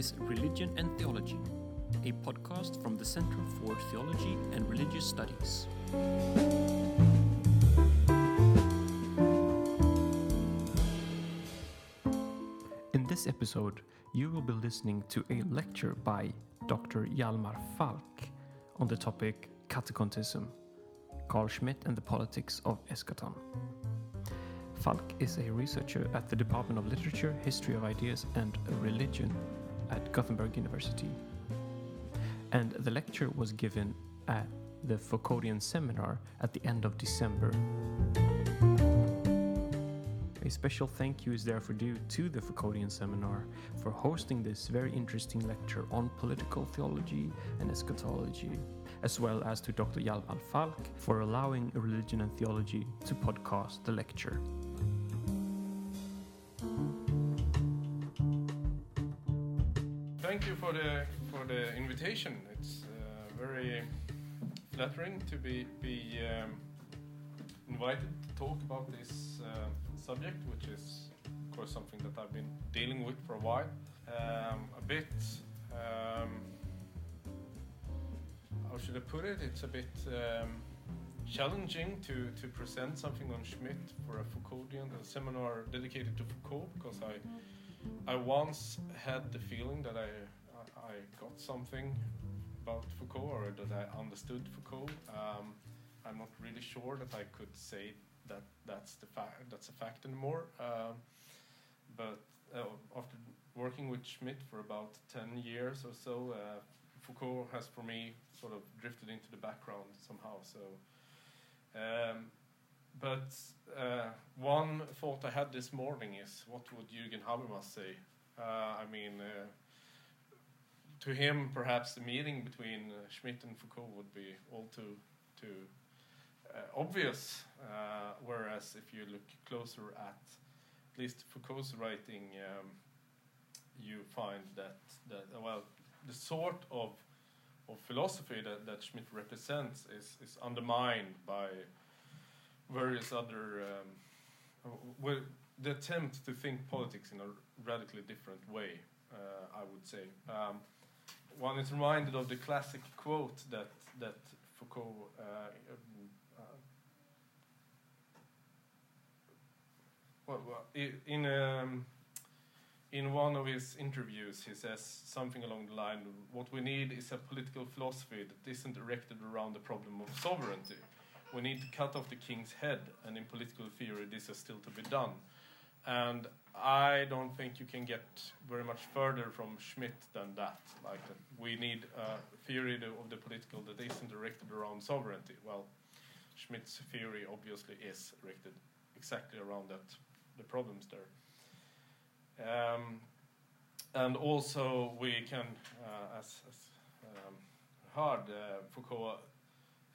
is Religion and Theology, a podcast from the Center for Theology and Religious Studies. In this episode, you will be listening to a lecture by Dr. Hjalmar Falk on the topic Katechon, Carl Schmitt and the Politics of Eschaton. Falk is a researcher at the Department of Literature, History of Ideas, and Religion at Gothenburg University. And the lecture was given at the Foucauldian seminar at the end of December. A special thank you is therefore due to the Foucauldian seminar for hosting this very interesting lecture on political theology and eschatology, as well as to Dr. Hjalmar Falk for allowing Religion and Theology to podcast the lecture. Thank you for the for the invitation. It's uh, very flattering to be be um, invited to talk about this uh, subject, which is of course something that I've been dealing with for a while. Um, a bit. Um, how should I put it? It's a bit um, challenging to, to present something on Schmitt for a Foucauldian a seminar dedicated to Foucault because I I once had the feeling that I I got something about Foucault or that I understood Foucault. Um, I'm not really sure that I could say that that's the fact that's a fact anymore. Um, but uh, after working with Schmitt for about ten years or so, uh, Foucault has for me sort of drifted into the background somehow. So. Um, but uh, one thought I had this morning is, what would Jürgen Habermas say? Uh, I mean, uh, to him, perhaps the meeting between uh, Schmitt and Foucault would be all too too uh, obvious. Uh, whereas if you look closer at at least Foucault's writing, um, you find that that well, the sort of of philosophy that, that Schmitt represents is, is undermined by various other um, well, the attempt to think politics in a radically different way, uh, I would say. Um, one is reminded of the classic quote that that Foucault uh, uh, well, in um, in one of his interviews, he says something along the line: "What we need is a political philosophy that isn't erected around the problem of sovereignty." We need to cut off the king's head, and in political theory, this is still to be done. And I don't think you can get very much further from Schmitt than that. Like that we need a theory of the political that isn't directed around sovereignty. Well, Schmitt's theory obviously is directed exactly around that, the problems there. Um, and also we can, uh, as, as um, heard, uh, Foucault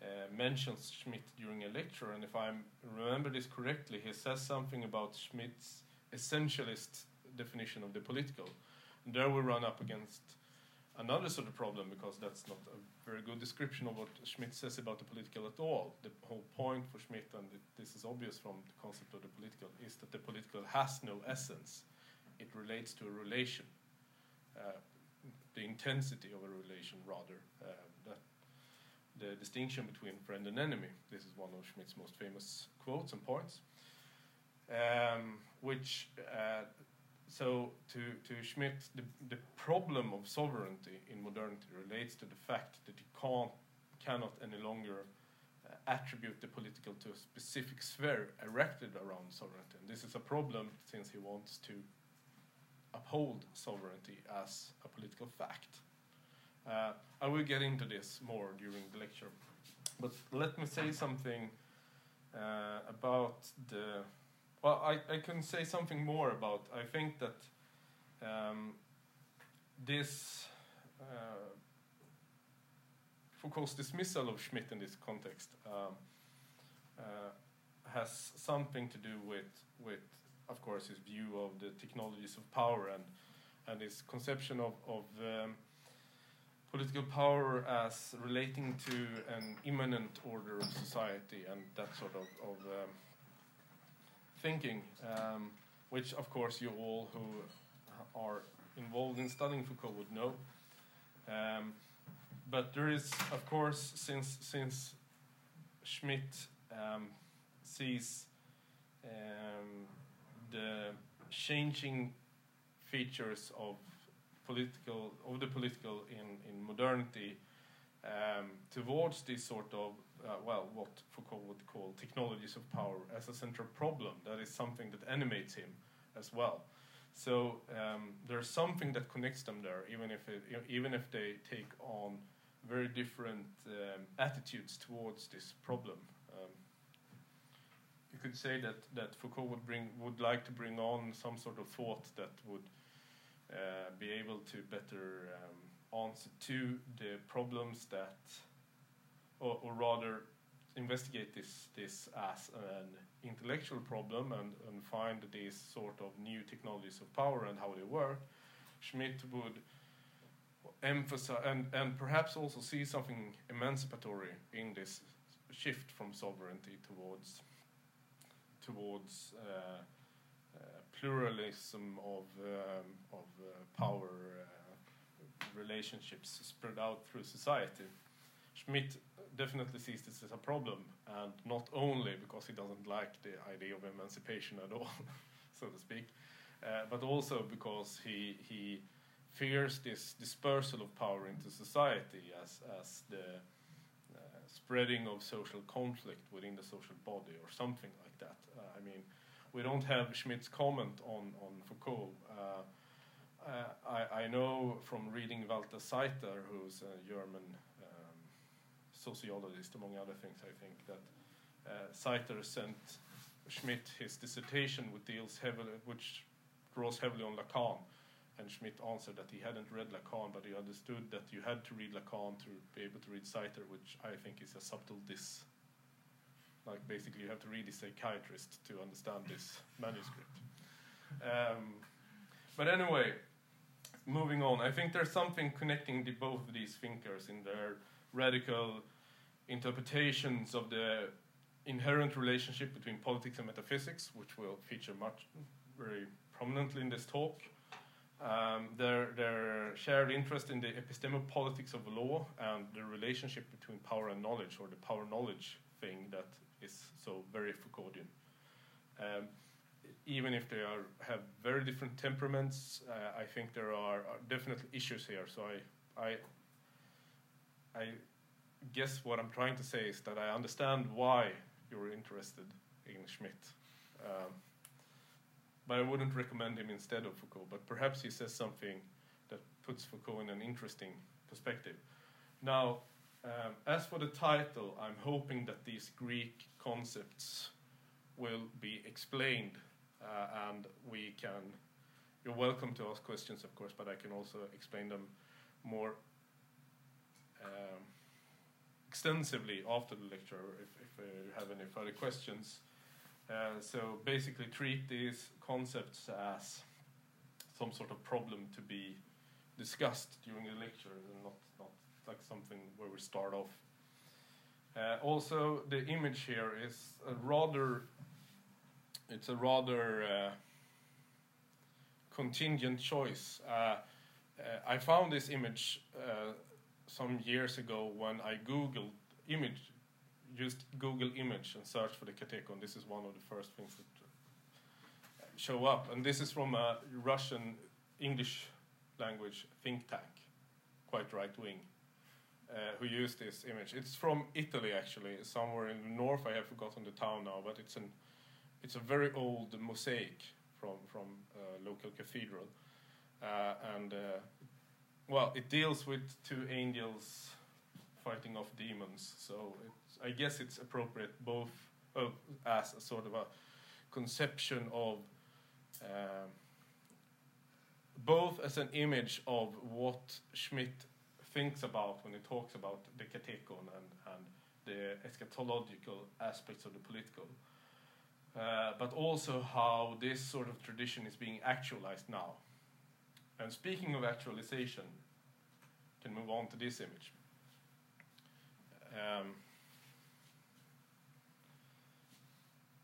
uh, mentions Schmitt during a lecture, and if I remember this correctly, he says something about Schmitt's essentialist definition of the political. And there we run up against another sort of problem because that's not a very good description of what Schmitt says about the political at all. The whole point for Schmitt, and this is obvious from the concept of the political, is that the political has no essence. It relates to a relation, uh, the intensity of a relation, rather. Uh, that the distinction between friend and enemy. This is one of Schmitt's most famous quotes and points. Um, which, uh, so to, to Schmitt, the, the problem of sovereignty in modernity relates to the fact that you can't, cannot any longer uh, attribute the political to a specific sphere erected around sovereignty. And this is a problem since he wants to uphold sovereignty as a political fact. Uh, I will get into this more during the lecture. But let me say something uh, about the. Well, I, I can say something more about. I think that um, this uh, Foucault's dismissal of Schmitt in this context um, uh, has something to do with, with, of course, his view of the technologies of power and and his conception of, of um, political power as relating to an immanent order of society and that sort of, of um, thinking, um, which of course you all who are involved in studying Foucault would know. Um, but there is, of course, since since Schmitt um, sees um, the changing features of political of the political in in modernity um, towards this sort of uh, well what Foucault would call technologies of power as a central problem that is something that animates him as well. So um, there's something that connects them there, even if it, even if they take on very different um, attitudes towards this problem. Um, you could say that, that Foucault would bring would like to bring on some sort of thought that would uh, be able to better um, answer to the problems that, or, or rather, investigate this this as an intellectual problem and, and find these sort of new technologies of power and how they work. Schmitt would emphasize and, and perhaps also see something emancipatory in this shift from sovereignty towards towards uh, pluralism of um, of uh, power uh, relationships spread out through society. Schmitt definitely sees this as a problem, and not only because he doesn't like the idea of emancipation at all, so to speak, uh, but also because he he fears this dispersal of power into society as, as the uh, spreading of social conflict within the social body or something like that. Uh, I mean, we don't have Schmitt's comment on, on Foucault. Uh, I, I know from reading Walter Seitter, who's a German um, sociologist, among other things, I think, that uh, Seitter sent Schmitt his dissertation, which deals heavily, which draws heavily on Lacan and Schmitt answered that he hadn't read Lacan, but he understood that you had to read Lacan to be able to read Seitter, which I think is a subtle diss. Like basically, you have to read the psychiatrist to understand this manuscript. Um, but anyway, moving on, I think there's something connecting the, both of these thinkers in their radical interpretations of the inherent relationship between politics and metaphysics, which will feature much very prominently in this talk um, their, their shared interest in the epistemopolitics of law and the relationship between power and knowledge, or the power knowledge thing that is so very Foucauldian. Um, even if they are, have very different temperaments, uh, I think there are, are, definitely issues here. So I, I, I guess what I'm trying to say is that I understand why you're interested in Schmitt. Um, but I wouldn't recommend him instead of Foucault. But perhaps he says something that puts Foucault in an interesting perspective. Now, um, as for the title, I'm hoping that these Greek concepts will be explained uh, and we can. You're welcome to ask questions, of course, but I can also explain them more um, extensively after the lecture if, if you have any further questions. Uh, so basically treat these concepts as some sort of problem to be discussed during the lecture and not, not like something where we start off. Uh, also, the image here is a rather, it's a rather uh, contingent choice. Uh, uh, I found this image some years ago when I googled image just Google image and search for the Katechon. This is one of the first things that show up. And this is from a Russian English language think tank, quite right wing, uh, who used this image. It's from Italy, actually, somewhere in the north. I have forgotten the town now, but it's an it's a very old mosaic from from a local cathedral, uh, and uh, well, it deals with two angels fighting off demons. So I guess it's appropriate both uh, as a sort of a conception of um, both as an image of what Schmitt thinks about when he talks about the katechon and, and the eschatological aspects of the political, uh, but also how this sort of tradition is being actualized now. And speaking of actualization, can move on to this image. Um,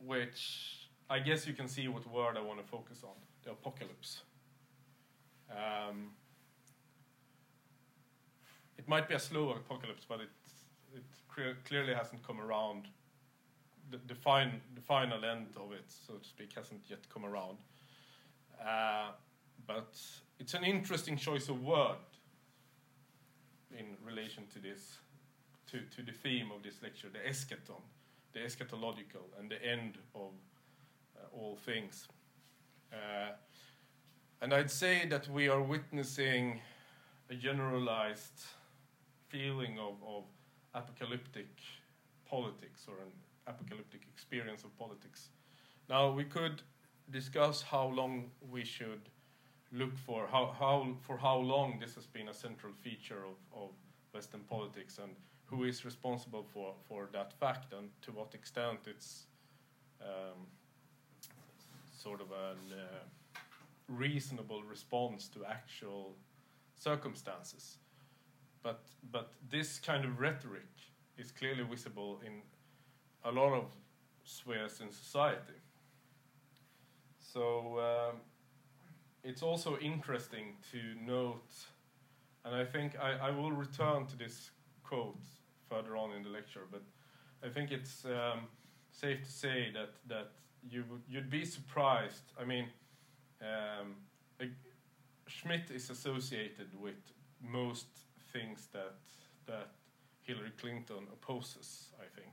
which I guess you can see what word I want to focus on the apocalypse. Um, it might be a slow apocalypse, but it it clear, clearly hasn't come around. The, the, fin, the final end of it, so to speak, hasn't yet come around. Uh, but it's an interesting choice of word in relation to this, to, to the theme of this lecture, the eschaton, the eschatological, and the end of uh, all things. Uh, and I'd say that we are witnessing a generalized feeling of, of apocalyptic politics or an apocalyptic experience of politics. Now, we could discuss how long we should look for, how, how, for how long this has been a central feature of, of Western politics and who is responsible for, for that fact and to what extent it's um, sort of a uh, reasonable response to actual circumstances. But, but this kind of rhetoric is clearly visible in a lot of spheres in society. So um, it's also interesting to note, and I think I, I will return to this quote further on in the lecture, but I think it's um, safe to say that, that you, you'd be surprised. I mean, um, Schmitt is associated with most things that that Hillary Clinton opposes. I think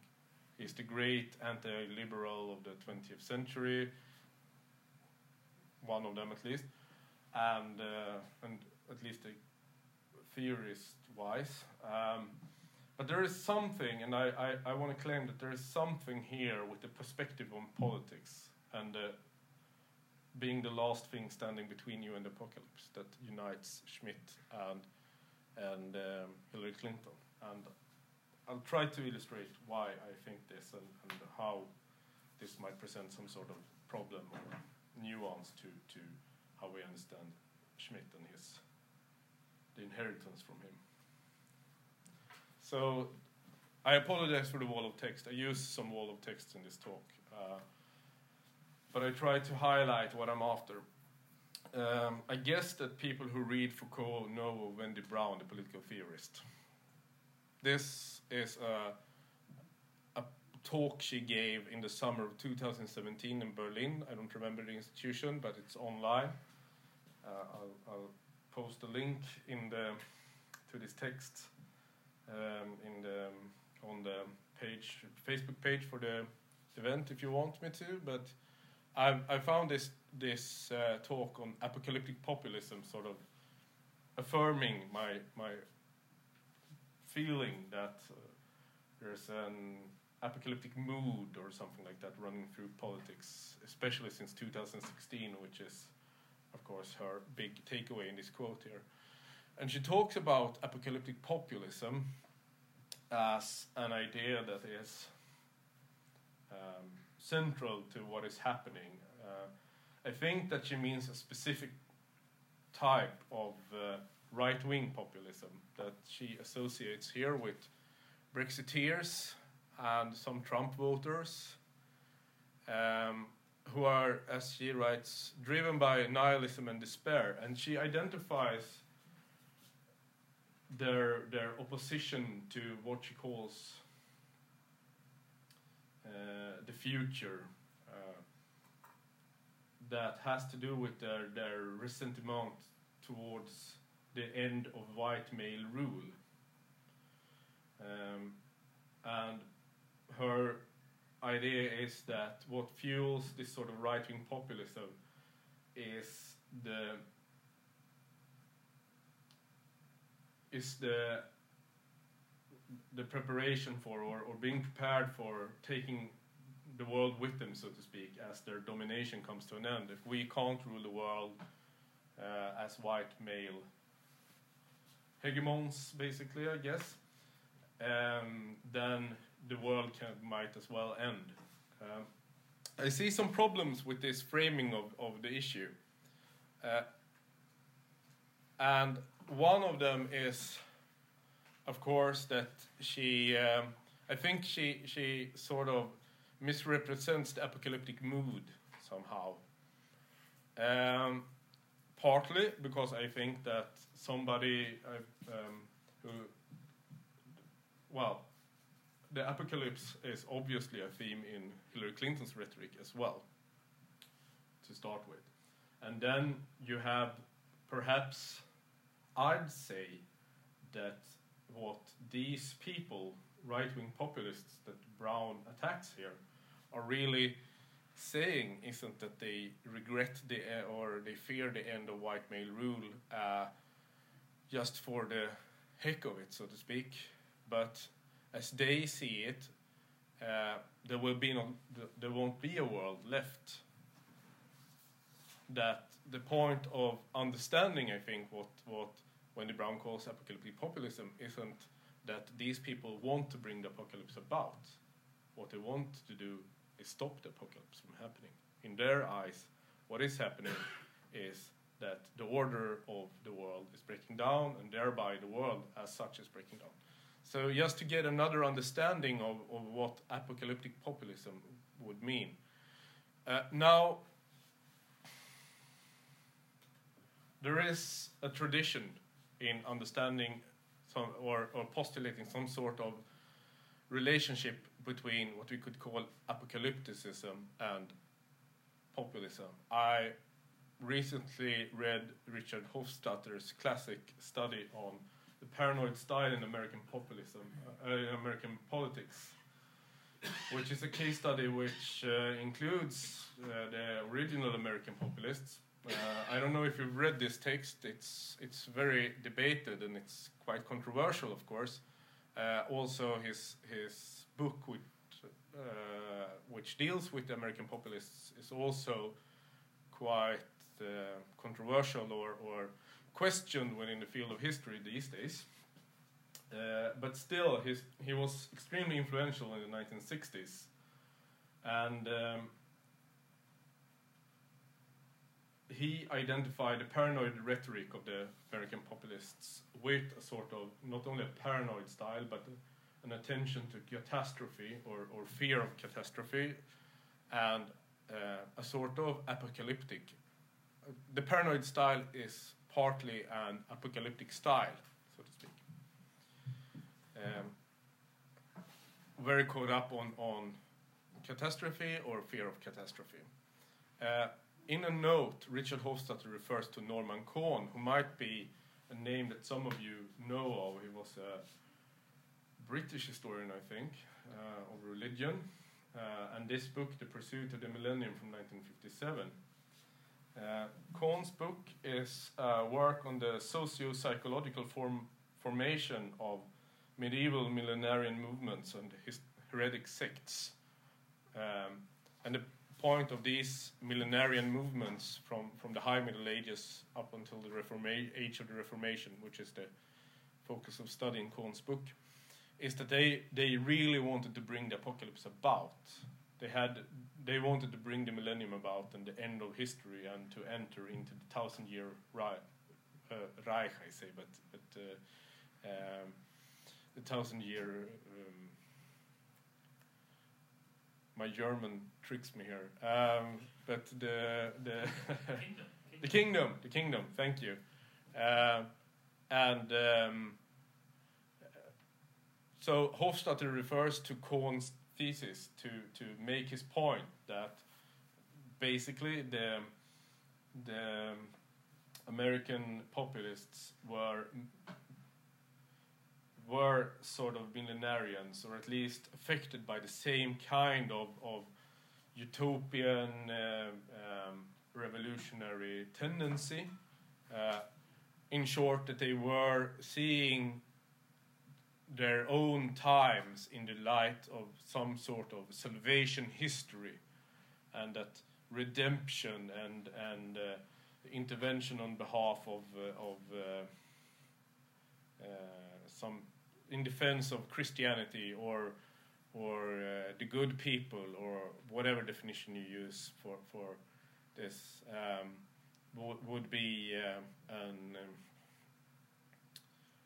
he's the great anti-liberal of the 20th century, one of them at least, and uh, and at least a theorist-wise. Um, but there is something, and I, I, I want to claim that there is something here with the perspective on politics and uh, being the last thing standing between you and the apocalypse that unites Schmitt and and um, Hillary Clinton. And I'll try to illustrate why I think this and, and how this might present some sort of problem or nuance to, to how we understand Schmitt and his the inheritance from him. So I apologize for the wall of text. I use some wall of text in this talk, uh, but I try to highlight what I'm after. Um, I guess that people who read Foucault know Wendy Brown, the political theorist. This is a, a talk she gave in the summer of 2017 in Berlin. I don't remember the institution, but it's online. Uh, I'll, I'll, post a link in the to this text um, in the on the page Facebook page for the event if you want me to. But I, I found this this uh, talk on apocalyptic populism sort of affirming my my feeling that uh, there's an apocalyptic mood or something like that running through politics, especially since 2016, which is, of course, her big takeaway in this quote here. And she talks about apocalyptic populism as an idea that is um, central to what is happening I think that she means a specific type of uh, right wing populism that she associates here with Brexiteers and some Trump voters um, who are, as she writes, driven by nihilism and despair. And she identifies their, their opposition to what she calls uh, the future that has to do with their, their resentment towards the end of white male rule. Um, and her idea is that what fuels this sort of right wing populism is the is the the preparation for or, or being prepared for taking the world with them, so to speak, as their domination comes to an end. If we can't rule the world uh, as white male hegemons, basically, I guess, um, then the world can, might as well end. Um, I see some problems with this framing of, of the issue. Uh, and one of them is, of course, that she, um, I think she, she sort of misrepresents the apocalyptic mood somehow. Um, partly because I think that somebody um, who, well, the apocalypse is obviously a theme in Hillary Clinton's rhetoric as well, to start with. And then you have perhaps, I'd say, that what these people, right wing populists that Brown attacks here, are really saying isn't that they regret the uh, or they fear the end of white male rule uh, just for the heck of it, so to speak, but as they see it, uh, there will be no, there won't be a world left. That the point of understanding, I think, what what Wendy Brown calls apocalyptic populism isn't that these people want to bring the apocalypse about. What they want to do is stop the apocalypse from happening. In their eyes, what is happening is that the order of the world is breaking down, and thereby the world as such is breaking down. So, just to get another understanding of, of what apocalyptic populism would mean. Uh, now, there is a tradition in understanding some, or, or postulating some sort of relationship between what we could call apocalypticism and populism. I recently read Richard Hofstadter's classic study on the paranoid style in American populism, uh, in American politics, which is a case study which uh, includes uh, the original American populists. Uh, I don't know if you've read this text. It's it's very debated and it's quite controversial, of course. Uh, also, his his book, which uh, which deals with the American populists, is also quite uh, controversial or, or questioned within the field of history these days. Uh, but still, his, he was extremely influential in the 1960s. And um, he identified the paranoid rhetoric of the American populists with a sort of not only a paranoid style, but an attention to catastrophe or, or fear of catastrophe, and uh, a sort of apocalyptic. The paranoid style is partly an apocalyptic style, so to speak. Um, very caught up on, on catastrophe or fear of catastrophe. Uh, in a note, Richard Hofstadter refers to Norman Cohn, who might be a name that some of you know of. He was a British historian, I think, uh, of religion. Uh, and this book, The Pursuit of the Millennium from 1957. Uh, Cohn's book is a work on the socio psychological form, formation of medieval millenarian movements and heretic sects. Um, and the point of these millenarian movements from, from the High Middle Ages up until the Reforma- age of the Reformation, which is the focus of studying Cohn's book, is that they, they really wanted to bring the apocalypse about. They had they wanted to bring the millennium about and the end of history and to enter into the thousand year Reich, uh, Reich I say, but but uh, um, the thousand year. Um, my German tricks me here, um, but the the Kingdom. the kingdom, the kingdom. Thank you, uh, and. Um, so Hofstadter refers to Cohn's thesis to, to make his point that basically the, the American populists were were sort of millenarians, or at least affected by the same kind of, of utopian uh, um, revolutionary tendency. Uh, in short, that they were seeing their own times in the light of some sort of salvation history, and that redemption and and uh, intervention on behalf of uh, of uh, uh, some in defense of Christianity or or uh, the good people or whatever definition you use for for this um, would, would be um, an um,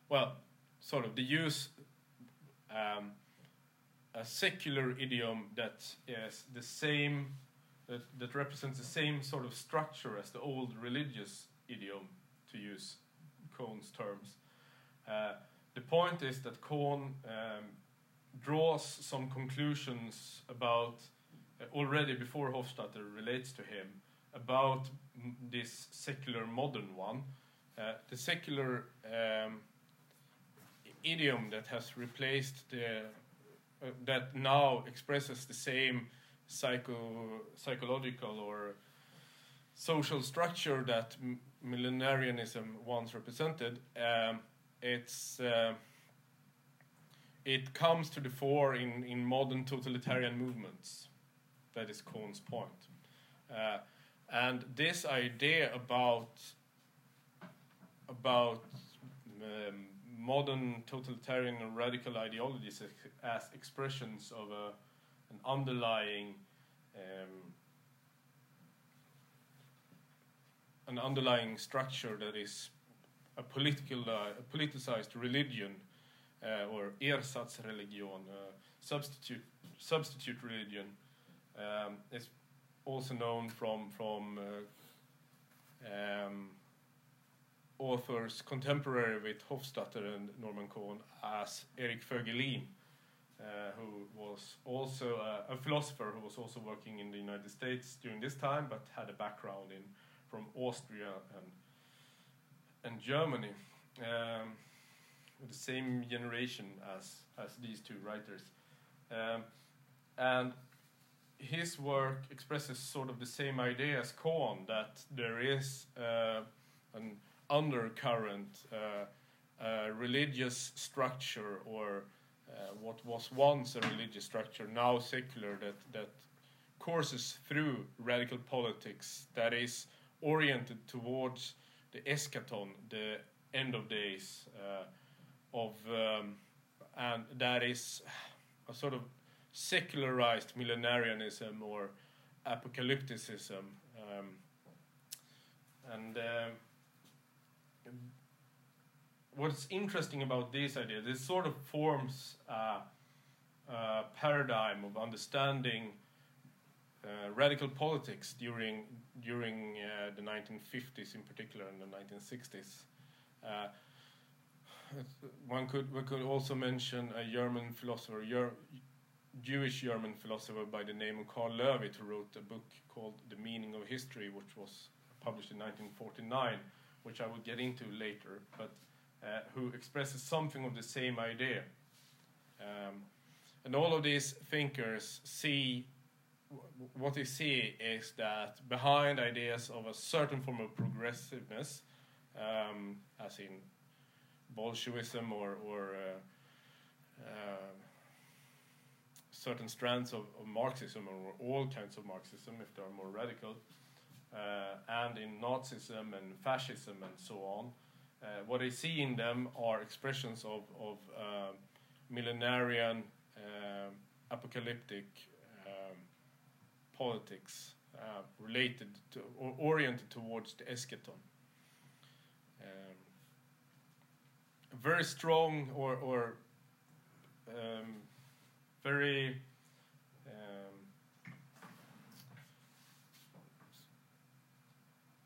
well sort of the use um, a secular idiom that is the same that, that represents the same sort of structure as the old religious idiom, to use Cohn's terms. Uh, the point is that Cohn um, draws some conclusions about uh, already before Hofstadter relates to him about this secular modern one. Uh, the secular um, idiom that has replaced the uh, that now expresses the same psycho psychological or social structure that millenarianism once represented. Um, it's uh, it comes to the fore in, in modern totalitarian movements. That is Cohn's point. Uh, and this idea about about um, modern totalitarian and radical ideologies as expressions of a, an underlying um, an underlying structure that is a political, uh, politicized religion uh, or ersatzreligion, uh, substitute substitute religion, um, is also known from from uh, um, authors contemporary with Hofstadter and Norman Cohn as Eric Voegelin, uh, who was also a, a, philosopher who was also working in the United States during this time, but had a background in from Austria and and Germany, um, the same generation as as these two writers, um, and his work expresses sort of the same idea as Cohn that there is uh, an undercurrent, uh, uh, religious structure, or uh, what was once a religious structure, now secular, that, that courses through radical politics that is oriented towards the eschaton, the end of days, uh, of um, and that is a sort of secularized millenarianism or apocalypticism. Um, and uh, what's interesting about this idea, this sort of forms a, a paradigm of understanding uh, radical politics during during uh, the 1950s, in particular, and the 1960s. Uh, one could one could also mention a German philosopher, Jewish German philosopher by the name of Karl Löwith, who wrote a book called The Meaning of History, which was published in 1949, which I will get into later, but uh, who expresses something of the same idea. Um, and all of these thinkers see what they see is that behind ideas of a certain form of progressiveness, um, as in Bolshevism or, or uh, uh, certain strands of, of, Marxism or all kinds of Marxism, if they are more radical, uh, and in Nazism and fascism and so on. Uh, what I see in them are expressions of, of uh, millenarian, uh, apocalyptic um, politics related to or oriented towards the eschaton. Um, very strong or, or um, very um,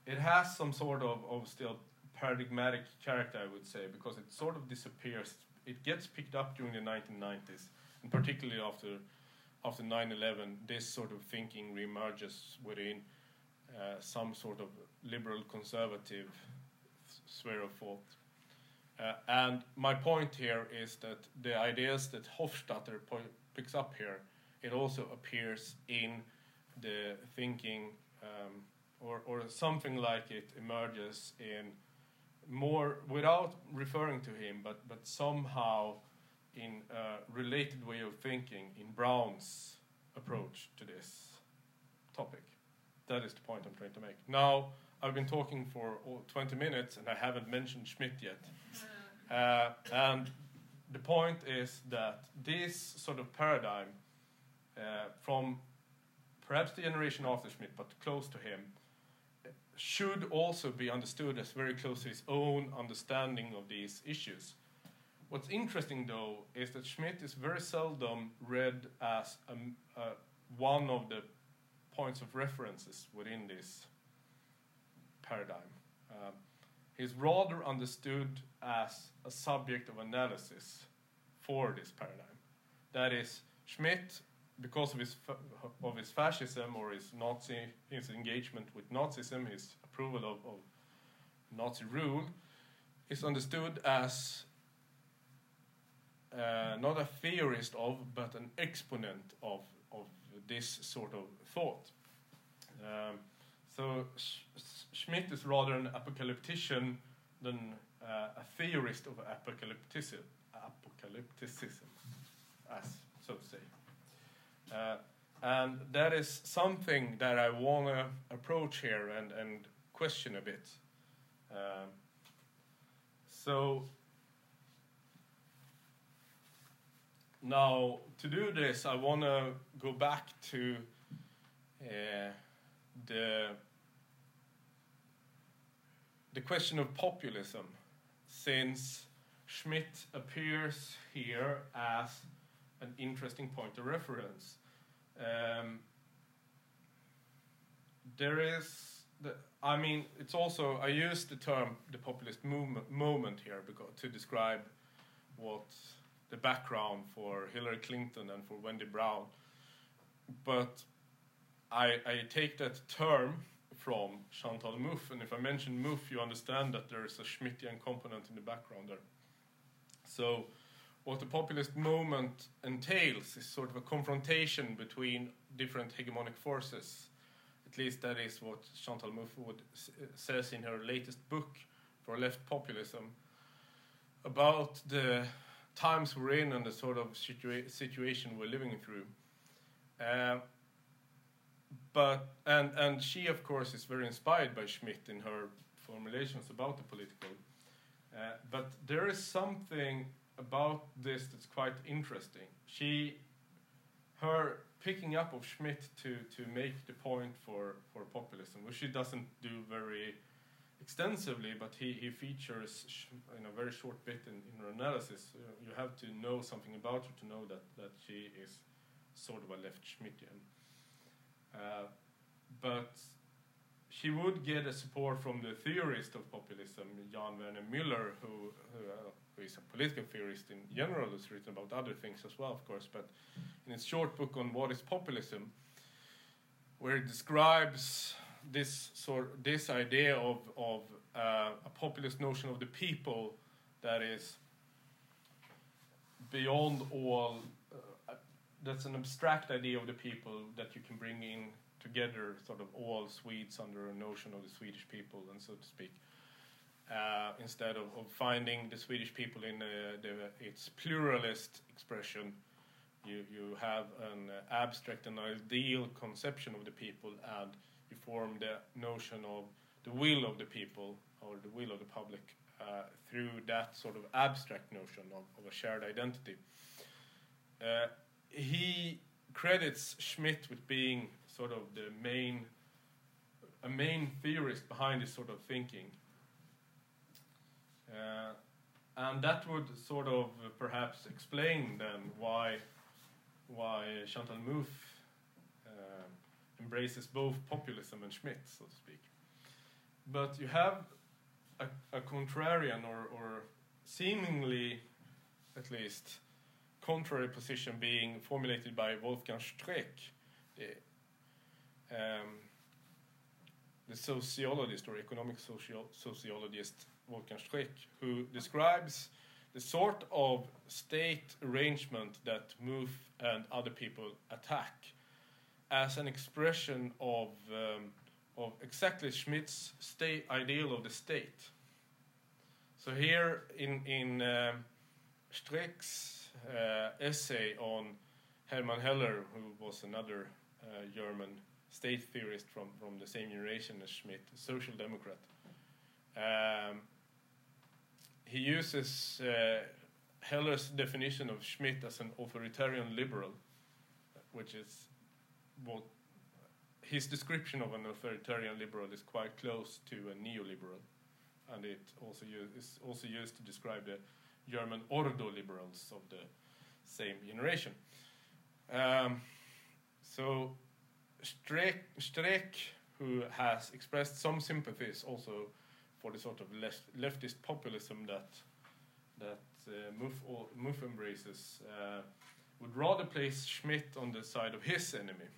it has some sort of, of still paradigmatic character, I would say, because it sort of disappears. It gets picked up during the 1990s, and particularly after after 9/11, this sort of thinking reemerges within uh, some sort of liberal conservative sphere of thought. Uh, and my point here is that the ideas that Hofstadter picks up here, it also appears in the thinking, um, or, or something like it emerges in more without referring to him, but, but somehow in a related way of thinking in Brown's approach to this topic. That is the point I'm trying to make. Now, I've been talking for 20 minutes and I haven't mentioned Schmitt yet. Uh, and the point is that this sort of paradigm uh, from perhaps the generation after Schmitt, but close to him, should also be understood as very close to his own understanding of these issues. What's interesting, though, is that Schmitt is very seldom read as a, uh, one of the points of references within this paradigm. Um, he's rather understood as a subject of analysis for this paradigm. That is, Schmitt, because of his of his fascism or his Nazi his engagement with Nazism, his approval of, of Nazi rule, is understood as uh, not a theorist of, but an exponent of of this sort of thought. Um, so Sch Schmitt is rather an apocalyptician than uh, a theorist of apocalypticism, apocalypticism, as so to say. Uh, and that is something that I want to approach here and, and question a bit. Um, so now to do this, I want to go back to uh, the the question of populism, since Schmitt appears here as an interesting point of reference. Um, there is, the, I mean, it's also, I use the term the populist movement, moment here because, to describe what the background for Hillary Clinton and for Wendy Brown. But I, I take that term from Chantal Mouffe, and if I mention Mouffe, you understand that there is a Schmittian component in the background there. So, what the populist movement entails is sort of a confrontation between different hegemonic forces. At least that is what Chantal Mouffe would, says in her latest book for left populism about the times we're in and the sort of situa situation we're living through. Uh, but and and she of course is very inspired by Schmitt in her formulations about the political. Uh, but there is something about this that's quite interesting. She, her picking up of Schmitt to, to make the point for, for populism, which she doesn't do very extensively, but he, he features in a very short bit in, in her analysis. You have to know something about her to know that, that she is sort of a left Schmittian. Uh, but she would get a support from the theorist of populism, Jan Werner Müller, who, who, uh, who is a political theorist in general, who's written about other things as well, of course. But in his short book on what is populism, where it describes this sort this idea of of uh, a populist notion of the people that is beyond all. Uh, that's an abstract idea of the people that you can bring in together sort of all Swedes under a notion of the Swedish people, and so to speak. Uh, instead of, of, finding the Swedish people in uh, the, its pluralist expression, you, you have an abstract and ideal conception of the people, and you form the notion of the will of the people or the will of the public uh, through that sort of abstract notion of, of a shared identity. Uh, he credits Schmitt with being sort of the main a main theorist behind this sort of thinking. Uh, and that would sort of perhaps explain then why why Chantal Mouffe embraces both populism and Schmitt, so to speak. But you have a, a contrarian or, or seemingly, at least, contrary position being formulated by Wolfgang Streeck, the um, the sociologist or economic socio sociologist Wolfgang Streeck, who describes the sort of state arrangement that Mouffe and other people attack as an expression of, um, of exactly Schmitt's state ideal of the state. So here in, in um, Streeck's uh, essay on Hermann Heller, who was another uh, German state theorist from, from the same generation as Schmitt, a social democrat. Um, he uses uh, Heller's definition of Schmitt as an authoritarian liberal, which is what his description of an authoritarian liberal is quite close to a neoliberal, and it also is also used to describe the German Ordo liberals of the same generation. Um, so Streeck, Streeck, who has expressed some sympathies also for the sort of left, leftist populism that that uh, embraces uh, would rather place Schmitt on the side of his enemy.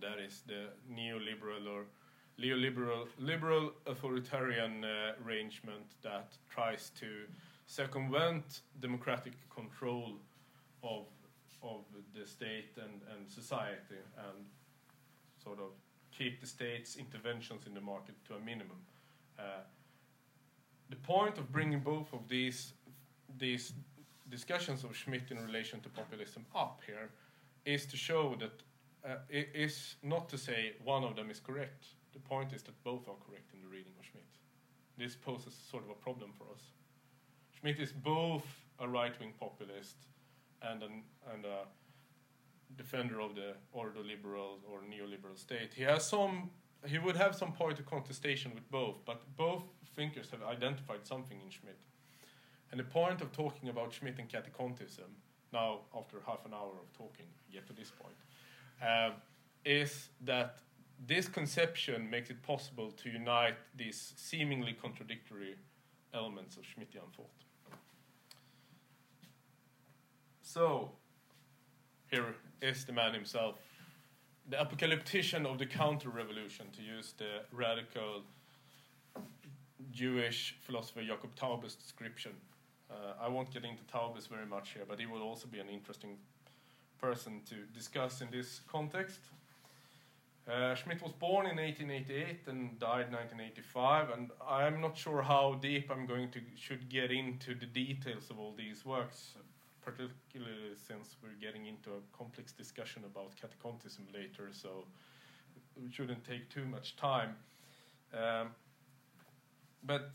That is the neoliberal or neoliberal liberal authoritarian uh, arrangement that tries to circumvent democratic control of of the state and, and society and sort of keep the state's interventions in the market to a minimum. Uh, the point of bringing both of these these discussions of Schmitt in relation to populism up here is to show that uh, it is not to say one of them is correct. The point is that both are correct in the reading of Schmitt. This poses sort of a problem for us. Schmitt is both a right-wing populist and an and a defender of the ordoliberal or neoliberal state. He has some. He would have some point of contestation with both, but both thinkers have identified something in Schmitt. And the point of talking about Schmitt and katechontism, now after half an hour of talking, get to this point, uh, is that this conception makes it possible to unite these seemingly contradictory elements of Schmittian thought. So, here is the man himself, the apocalyptician of the counter revolution, to use the radical Jewish philosopher Jacob Taubes's description. Uh, I won't get into Taubes very much here, but he will also be an interesting person to discuss in this context. Uh, Schmitt was born in 1888 and died 1985, and I'm not sure how deep I'm going to should get into the details of all these works, particularly since we're getting into a complex discussion about katechontism later, so we shouldn't take too much time. Um, but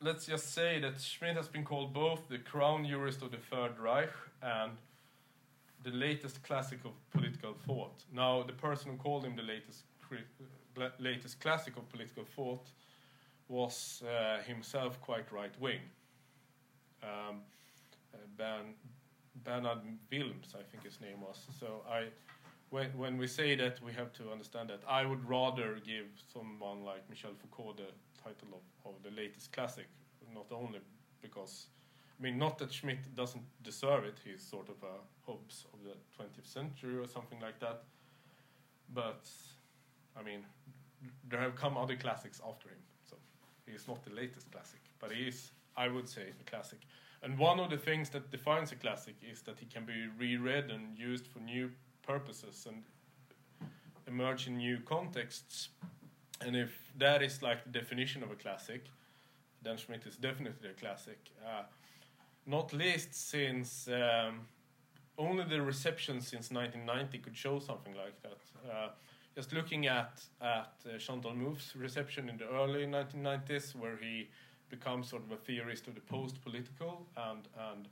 let's just say that Schmitt has been called both the crown jurist of the Third Reich and the latest classic of political thought. Now, the person who called him the latest latest classic of political thought was uh, himself quite right wing. Um, uh, ben, Bernard Willms, I think his name was. So I, when when we say that, we have to understand that I would rather give someone like Michel Foucault the title of, of the latest classic, not only because, I mean, not that Schmitt doesn't deserve it, he's sort of a Hobbes of the 20th century or something like that, but, I mean, there have come other classics after him, so he's not the latest classic, but he is, I would say, a classic. And one of the things that defines a classic is that he can be reread and used for new purposes and emerge in new contexts. And if that is like the definition of a classic, then Schmitt is definitely a classic. Uh, not least since um, only the reception since 1990 could show something like that. Uh, just looking at at uh, Chantal Mouffe's reception in the early 1990s, where he becomes sort of a theorist of the post-political and and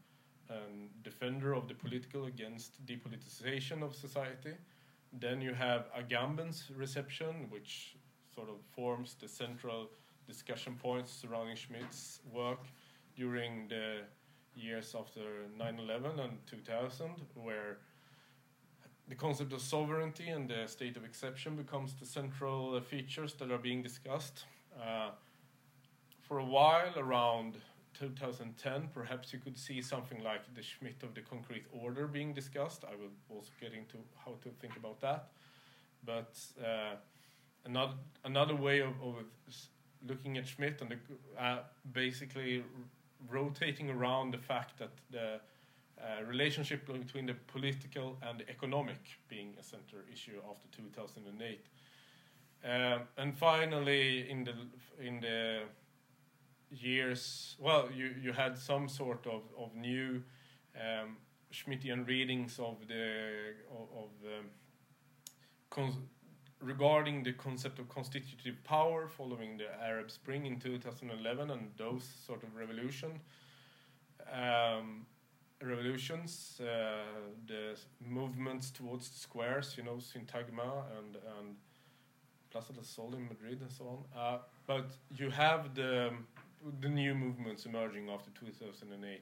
and defender of the political against depoliticization of society. Then you have Agamben's reception, which sort of forms the central discussion points surrounding Schmitt's work during the years after 9-11 and 2000, where the concept of sovereignty and the state of exception becomes the central features that are being discussed. Uh, for a while, around 2010, perhaps you could see something like the Schmitt of the concrete order being discussed. I will also get into how to think about that. But uh, another another way of, of looking at Schmitt and the, uh, basically rotating around the fact that the uh, relationship between the political and the economic being a center issue after 2008. Uh, and finally, in the in the years, well, you, you had some sort of, of new um, Schmittian readings of the of, of um, regarding the concept of constitutive power following the Arab Spring in 2011 and those sort of revolution um, revolutions, uh, the movements towards the squares, you know, Syntagma and and Plaza del Sol in Madrid and so on. Uh, but you have the the new movements emerging after 2008.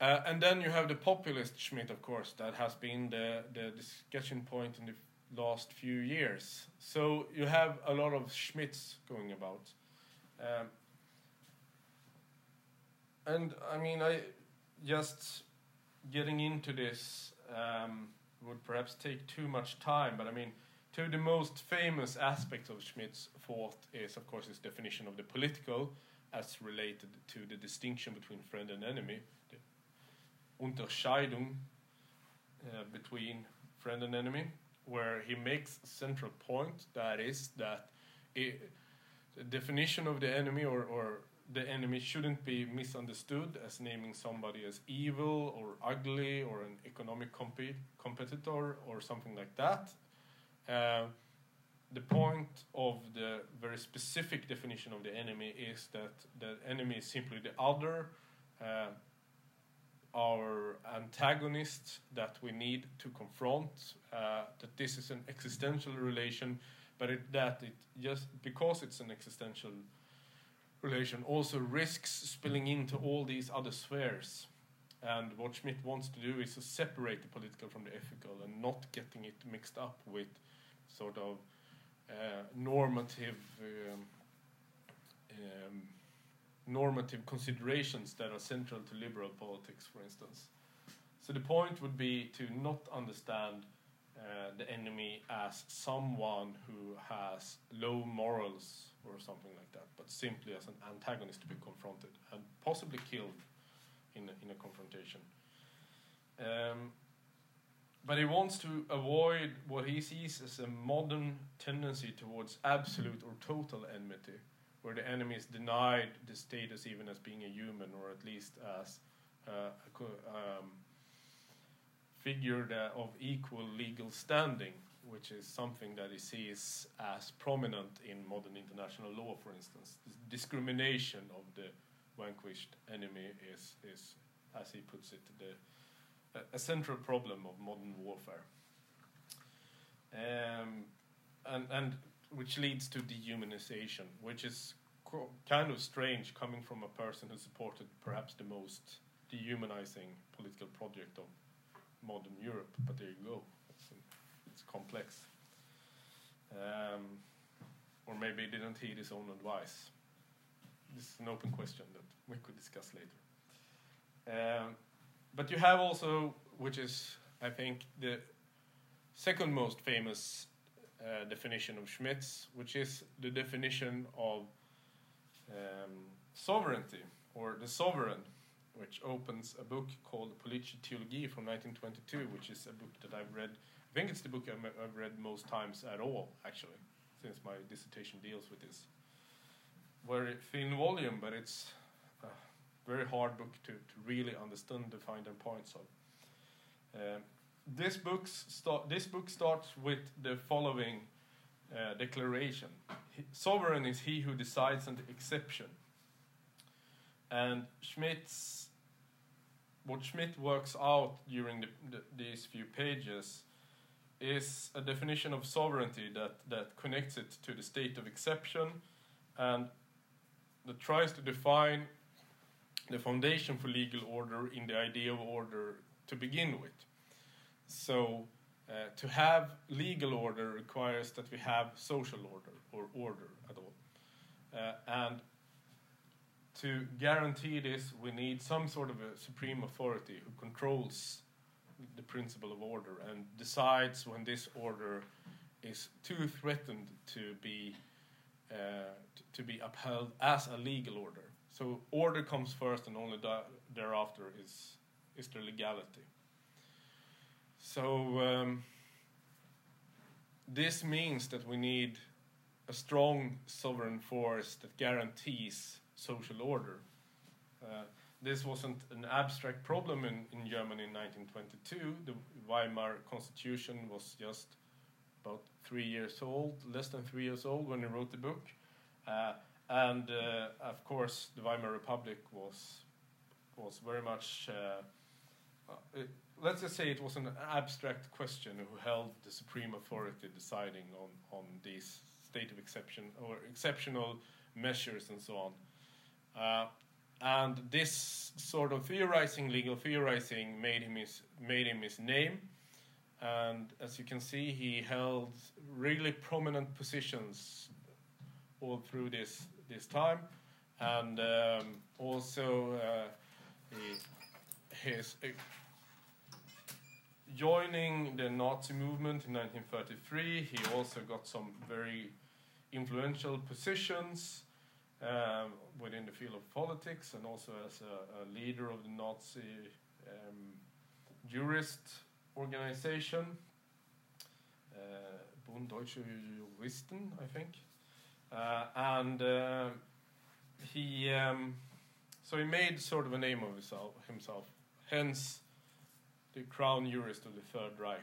Uh, and then you have the populist Schmitt, of course, that has been the, the discussion point in the last few years. So you have a lot of Schmitts going about. Um, and I mean, I just getting into this um, would perhaps take too much time, but I mean, two of the most famous aspects of Schmitt's thought is, of course, his definition of the political as related to the distinction between friend and enemy, the Unterscheidung uh, between friend and enemy, where he makes a central point that is that it, the definition of the enemy or, or the enemy shouldn't be misunderstood as naming somebody as evil or ugly or an economic comp- competitor or something like that. Uh, the point of the very specific definition of the enemy is that the enemy is simply the other, uh, our antagonist that we need to confront, uh, that this is an existential relation, but it, that it just because it's an existential relation also risks spilling into all these other spheres. And what Schmitt wants to do is to separate the political from the ethical and not getting it mixed up with sort of uh, normative um, um, normative considerations that are central to liberal politics, for instance. So the point would be to not understand uh, the enemy as someone who has low morals or something like that, but simply as an antagonist to be confronted and possibly killed in a, in a confrontation. Um, but he wants to avoid what he sees as a modern tendency towards absolute or total enmity, where the enemy is denied the status even as being a human, or at least as uh, a um, figure of equal legal standing, which is something that he sees as prominent in modern international law, for instance. Discrimination of the vanquished enemy is, is as he puts it, the, a, a central problem of modern warfare. Um, and, and which leads to dehumanization, which is kind of strange coming from a person who supported perhaps the most dehumanizing political project of modern Europe. But there you go, it's, it's complex. Um, or maybe he didn't heed his own advice. This is an open question that we could discuss later. Um, but you have also, which is, I think, the second most famous uh, definition of Schmitt's, which is the definition of um, sovereignty, or the sovereign, which opens a book called Politische Theologie from 1922, which is a book that I've read. I think it's the book I've read most times at all, actually, since my dissertation deals with this. Very thin volume, but it's a very hard book to, to really understand the finer points of. Um, this, start, this book starts with the following uh, declaration Sovereign is he who decides on the exception. And Schmitt's, what Schmitt works out during the, the, these few pages is a definition of sovereignty that, that connects it to the state of exception and that tries to define the foundation for legal order in the idea of order to begin with. So, uh, to have legal order requires that we have social order or order at all. Uh, and to guarantee this, we need some sort of a supreme authority who controls the principle of order and decides when this order is too threatened to be uh, to be upheld as a legal order. So order comes first, and only thereafter is is the legality. So um, this means that we need a strong sovereign force that guarantees social order. Uh, this wasn't an abstract problem in, in Germany in 1922. The Weimar Constitution was just about three years old, less than three years old when he wrote the book. Uh, and uh, of course the Weimar Republic was was very much. Uh, it, let's just say it was an abstract question who held the supreme authority deciding on on these state of exception or exceptional measures and so on. Uh, and this sort of theorizing, legal theorizing, made him his made him his name. And as you can see, he held really prominent positions all through this this time, and um, also uh, he, his uh, joining the Nazi movement in 1933. He also got some very influential positions um, within the field of politics and also as a, a leader of the Nazi um, jurist organization, uh, Bund Deutsche Juristen, I think. Uh, and uh, he, um, so he made sort of a name of himself, himself, hence the crown jurist of the Third Reich.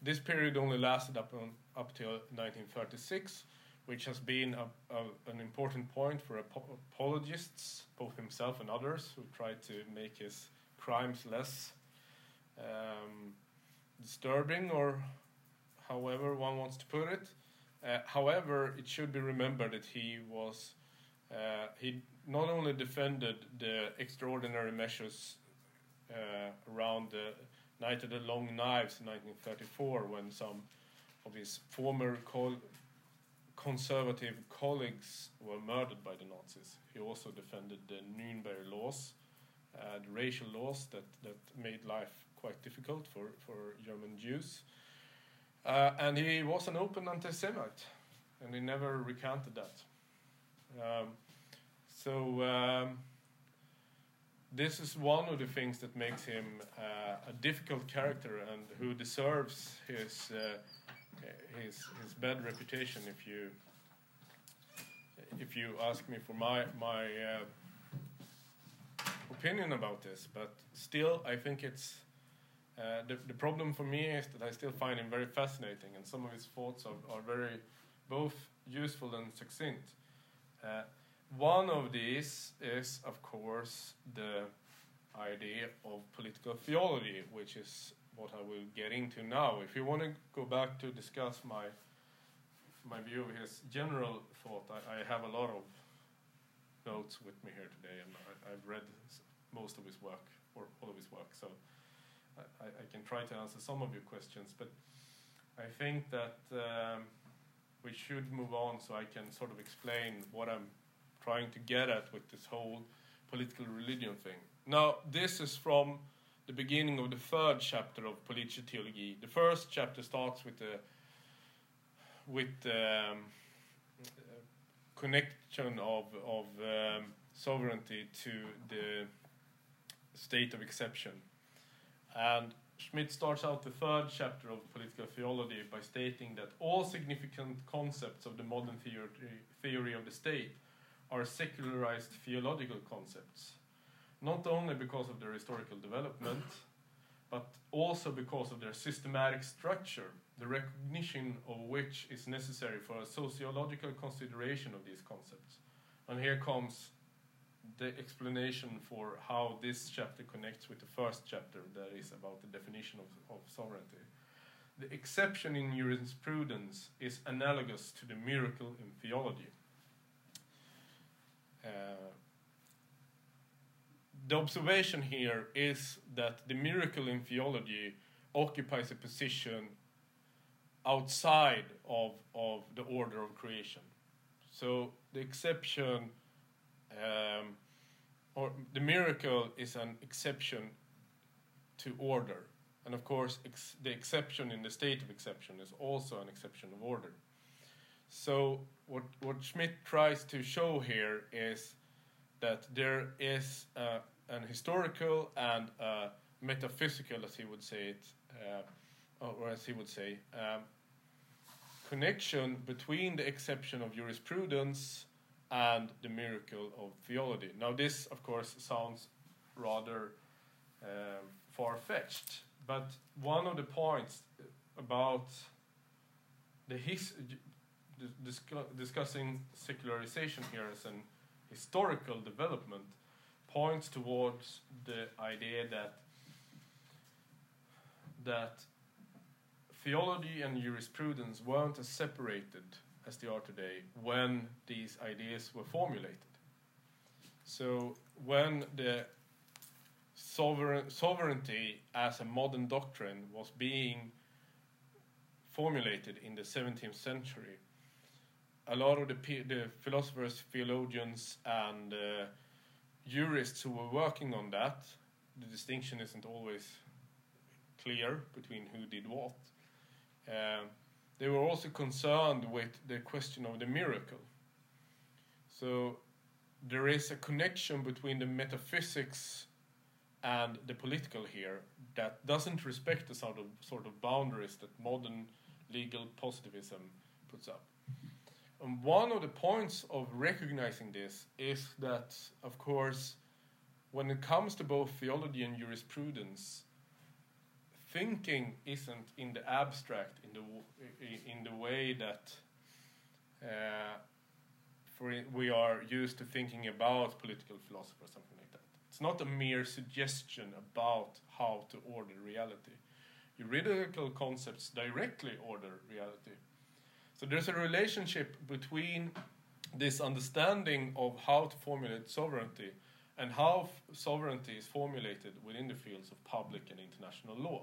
This period only lasted up, on, up till 1936, which has been a, a, an important point for apologists, both himself and others, who tried to make his crimes less um, disturbing, or however one wants to put it. Uh, however, it should be remembered that he was uh, he not only defended the extraordinary measures around the Night of the Long Knives in 1934, when some of his former co conservative colleagues were murdered by the Nazis. He also defended the Nuremberg laws, uh, the racial laws that, that made life quite difficult for, for German Jews. Uh, and he was an open anti Semite, and he never recanted that. Um, so, um, this is one of the things that makes him uh, a difficult character and who deserves his, uh, his, his bad reputation if you, if you ask me for my, my uh, opinion about this. But still, I think it's uh, the, the problem for me is that I still find him very fascinating, and some of his thoughts are, are very both useful and succinct. One of these is, of course, the idea of political theology, which is what I will get into now. If you want to go back to discuss my my view of his general thought, I, I have a lot of notes with me here today, and I, have read most of his work or all of his work, so I, I, can try to answer some of your questions. But I think that um, we should move on so I can sort of explain what I'm trying to get at with this whole political religion thing. Now, this is from the beginning of the third chapter of Politische Theologie. The first chapter starts with the with um, connection of of um, sovereignty to the state of exception, and Schmitt starts out the third chapter of political theology by stating that all significant concepts of the modern theory, theory of the state are secularized theological concepts, not only because of their historical development, but also because of their systematic structure, the recognition of which is necessary for a sociological consideration of these concepts. And here comes the explanation for how this chapter connects with the first chapter, that is about the definition of, of sovereignty. The exception in jurisprudence is analogous to the miracle in theology. Uh, the observation here is that the miracle in theology occupies a position outside of, of the order of creation. So the exception um, or the miracle is an exception to order. And of course, ex the exception in the state of exception is also an exception of order. So what what Schmitt tries to show here is that there is uh, an historical and a metaphysical, as he would say it, uh, or as he would say, um, connection between the exception of jurisprudence and the miracle of theology. Now, this, of course, sounds rather um, far fetched, but one of the points about the his discussing secularization here as an historical development points towards the idea that that theology and jurisprudence weren't as separated as they are today when these ideas were formulated. So when the sovereign, sovereignty as a modern doctrine was being formulated in the 17th century, a lot of the, the philosophers, theologians, and uh, jurists who were working on that, the distinction isn't always clear between who did what. Uh, they were also concerned with the question of the miracle. So there is a connection between the metaphysics and the political here that doesn't respect the sort of sort of boundaries that modern legal positivism puts up. And one of the points of recognizing this is that, of course, when it comes to both theology and jurisprudence, thinking isn't in the abstract in the in the way that uh, for we are used to thinking about political philosophy or something like that. It's not a mere suggestion about how to order reality. Juridical concepts directly order reality. So there's a relationship between this understanding of how to formulate sovereignty and how sovereignty is formulated within the fields of public and international law.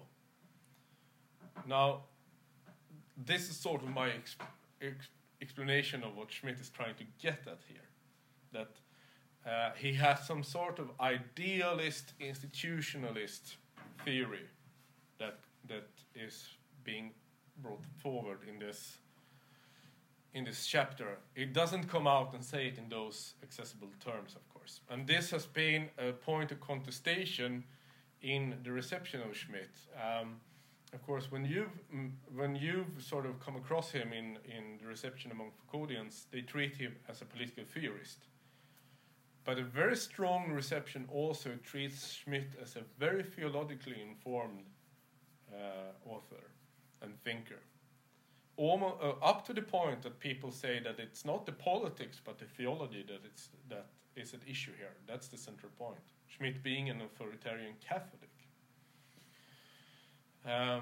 Now, this is sort of my ex ex explanation of what Schmitt is trying to get at here. That uh, he has some sort of idealist, institutionalist theory that that is being brought forward in this in this chapter. It doesn't come out and say it in those accessible terms, of course. And this has been a point of contestation in the reception of Schmitt. Um, of course, when you've when you've sort of come across him in in the reception among Foucauldians, they treat him as a political theorist. But a very strong reception also treats Schmitt as a very theologically informed uh, author and thinker. Almost, uh, up to the point that people say that it's not the politics but the theology that it's that is at issue here. That's the central point. Schmitt being an authoritarian Catholic. Um,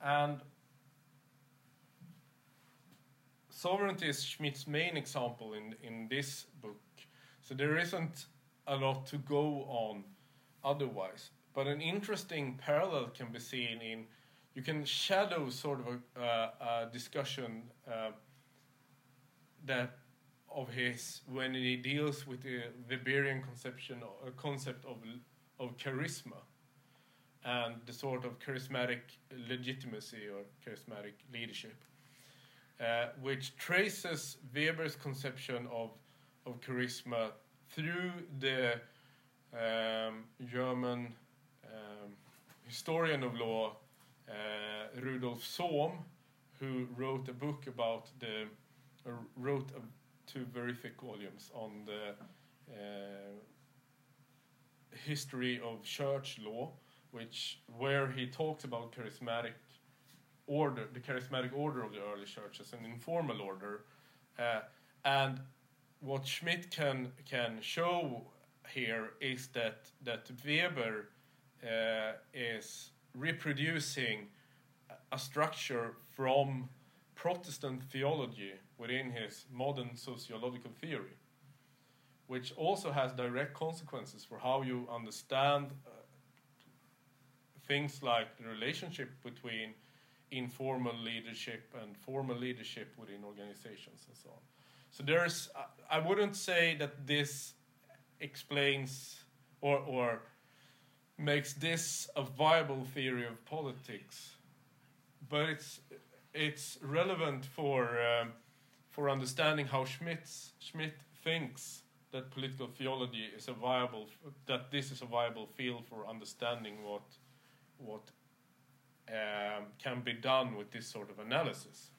and sovereignty is Schmitt's main example in, in this book. So there isn't a lot to go on otherwise. But an interesting parallel can be seen in you can shadow sort of a, uh, a discussion uh, that of his when he deals with the Weberian conception uh, concept of of charisma and the sort of charismatic legitimacy or charismatic leadership, uh, which traces Weber's conception of of charisma through the um, German um, historian of law uh, Rudolf Sohm, who wrote a book about the wrote a two very thick volumes on the uh, history of church law, which where he talks about charismatic order, the charismatic order of the early church as an informal order, uh, and what Schmitt can can show here is that that Weber uh, is reproducing a structure from Protestant theology within his modern sociological theory, which also has direct consequences for how you understand uh, things like the relationship between informal leadership and formal leadership within organizations and so on. So there's, I wouldn't say that this explains or, or makes this a viable theory of politics, but it's it's relevant for um, for understanding how Schmitt's, Schmitt thinks that political theology is a viable that this is a viable field for understanding what what um, can be done with this sort of analysis.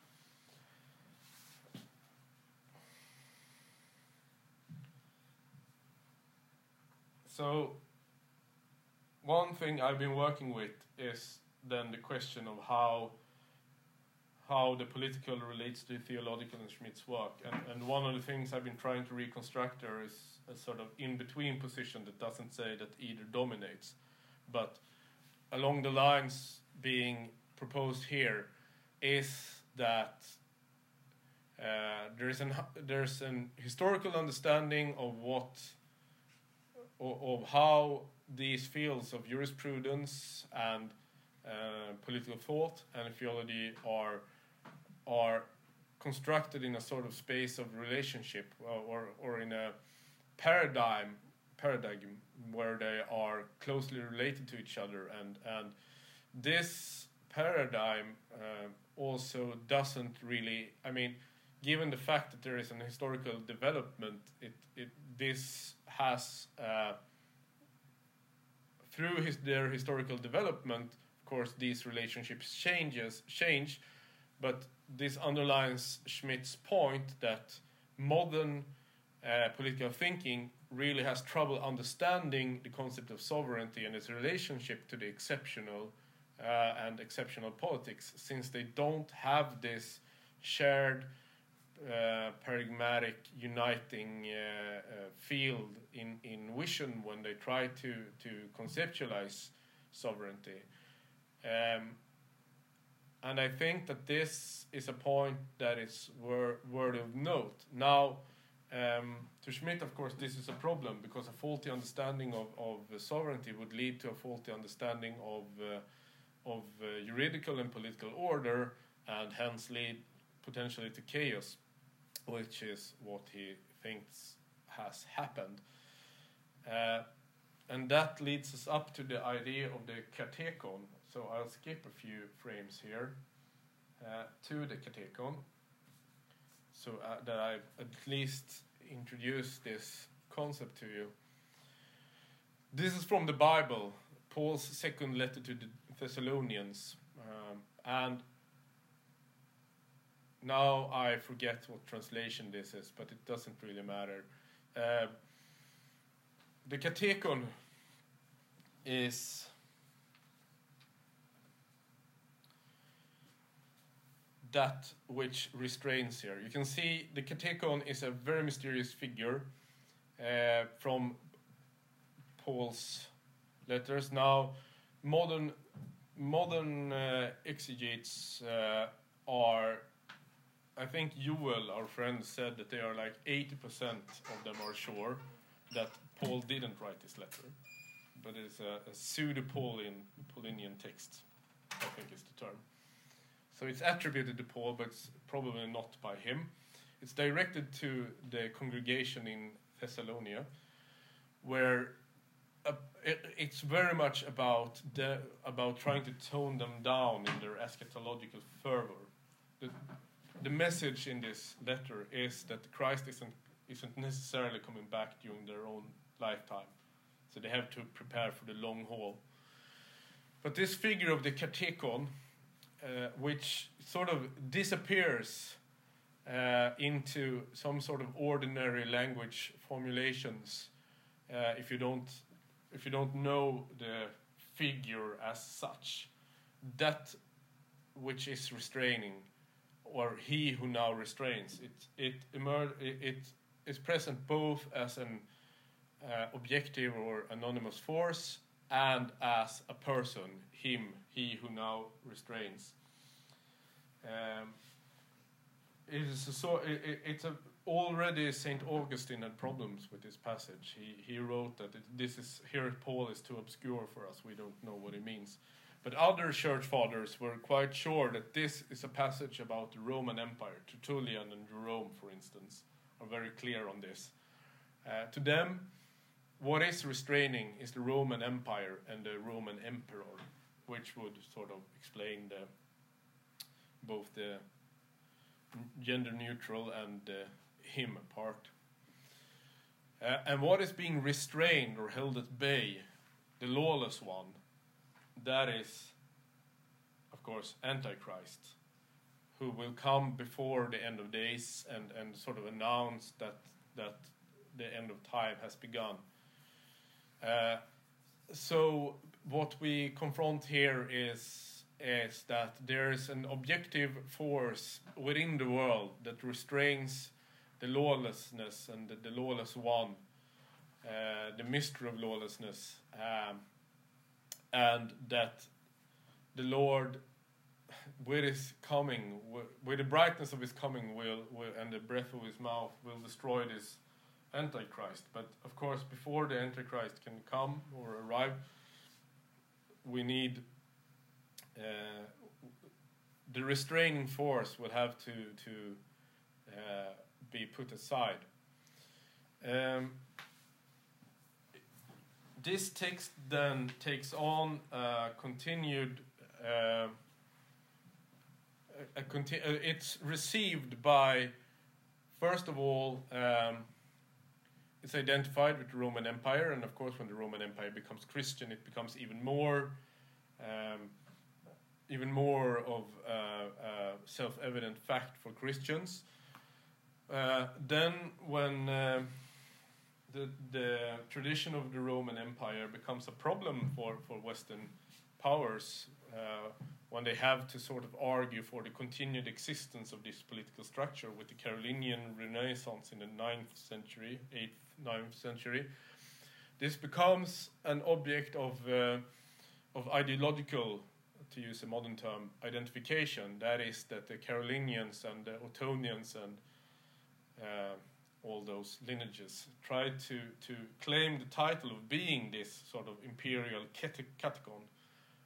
So one thing I've been working with is then the question of how how the political relates to theological in Schmitt's work. And, and one of the things I've been trying to reconstruct there is a sort of in between position that doesn't say that either dominates, but along the lines being proposed here is that uh, there's an there's an historical understanding of what of, of how these fields of jurisprudence and uh, political thought and theology are are constructed in a sort of space of relationship or, or, in a paradigm paradigm where they are closely related to each other. And and this paradigm uh, also doesn't really i mean given the fact that there is an historical development it, it this has uh, through his, their historical development of course these relationships changes change but this underlines schmitt's point that modern uh, political thinking really has trouble understanding the concept of sovereignty and its relationship to the exceptional uh, and exceptional politics, since they don't have this shared uh, paradigmatic uniting uh, uh, field in, in vision when they try to, to conceptualize sovereignty. Um, and I think that this is a point that is wor- worthy of note. Now, um, to Schmitt, of course, this is a problem because a faulty understanding of, of sovereignty would lead to a faulty understanding of, uh, of uh, juridical and political order and hence lead potentially to chaos, which is what he thinks has happened. Uh, and that leads us up to the idea of the katechon. So I'll skip a few frames here uh, to the katechon so uh, that I've at least introduce this concept to you. This is from the Bible, Paul's second letter to the Thessalonians, um, and now I forget what translation this is, but it doesn't really matter. Uh, the katechon is that which restrains here. You can see the katechon is a very mysterious figure uh, from Paul's letters. Now, modern modern uh, exegetes uh, are, I think Joel, our friend, said that they are like 80% of them are sure that Paul didn't write this letter, but it's a, a pseudo-Pauline Paulinian text. I think is the term. So it's attributed to Paul, but it's probably not by him. It's directed to the congregation in Thessalonia, where uh, it, it's very much about the, about trying to tone them down in their eschatological fervor. The, the message in this letter is that Christ isn't isn't necessarily coming back during their own lifetime, so they have to prepare for the long haul. But this figure of the katechon uh, which sort of disappears uh, into some sort of ordinary language formulations uh, if you don't if you don't know the figure as such that which is restraining or he who now restrains it it emer- it, is present both as an uh, objective or anonymous force and as a person him he who now restrains. Um, it is so it, it's a already Saint Augustine had problems with this passage. He he wrote that it, this is here Paul is too obscure for us. We don't know what it means. But other church fathers were quite sure that this is a passage about the Roman Empire. Tertullian and Jerome, for instance, are very clear on this. Uh, to them, what is restraining is the Roman Empire and the Roman Emperor which would sort of explain the both the gender neutral and the him part. Uh, and what is being restrained or held at bay, the lawless one, that is, of course, Antichrist, who will come before the end of days and, and sort of announce that, that the end of time has begun. Uh, so what we confront here is is that there is an objective force within the world that restrains the lawlessness and the, the lawless one, uh, the mystery of lawlessness, um, and that the Lord, with his coming, with the brightness of his coming, will, will and the breath of his mouth, will destroy this Antichrist. But of course, before the Antichrist can come or arrive, we need uh, the restraining force will have to to uh, be put aside. Um, this text then takes on a continued. Uh, a, conti- uh, it's received by, first of all, um, it's identified with the Roman Empire, and of course, when the Roman Empire becomes Christian, it becomes even more, um, even more of self-evident fact for Christians. Uh, then, when uh, the the tradition of the Roman Empire becomes a problem for for Western powers, uh, when they have to sort of argue for the continued existence of this political structure with the Carolingian Renaissance in the 9th century, 8th, 9th century, this becomes an object of, uh, of ideological, to use a modern term, identification. That is, that the Carolingians and the Ottonians and uh, all those lineages tried to, to claim the title of being this sort of imperial katechon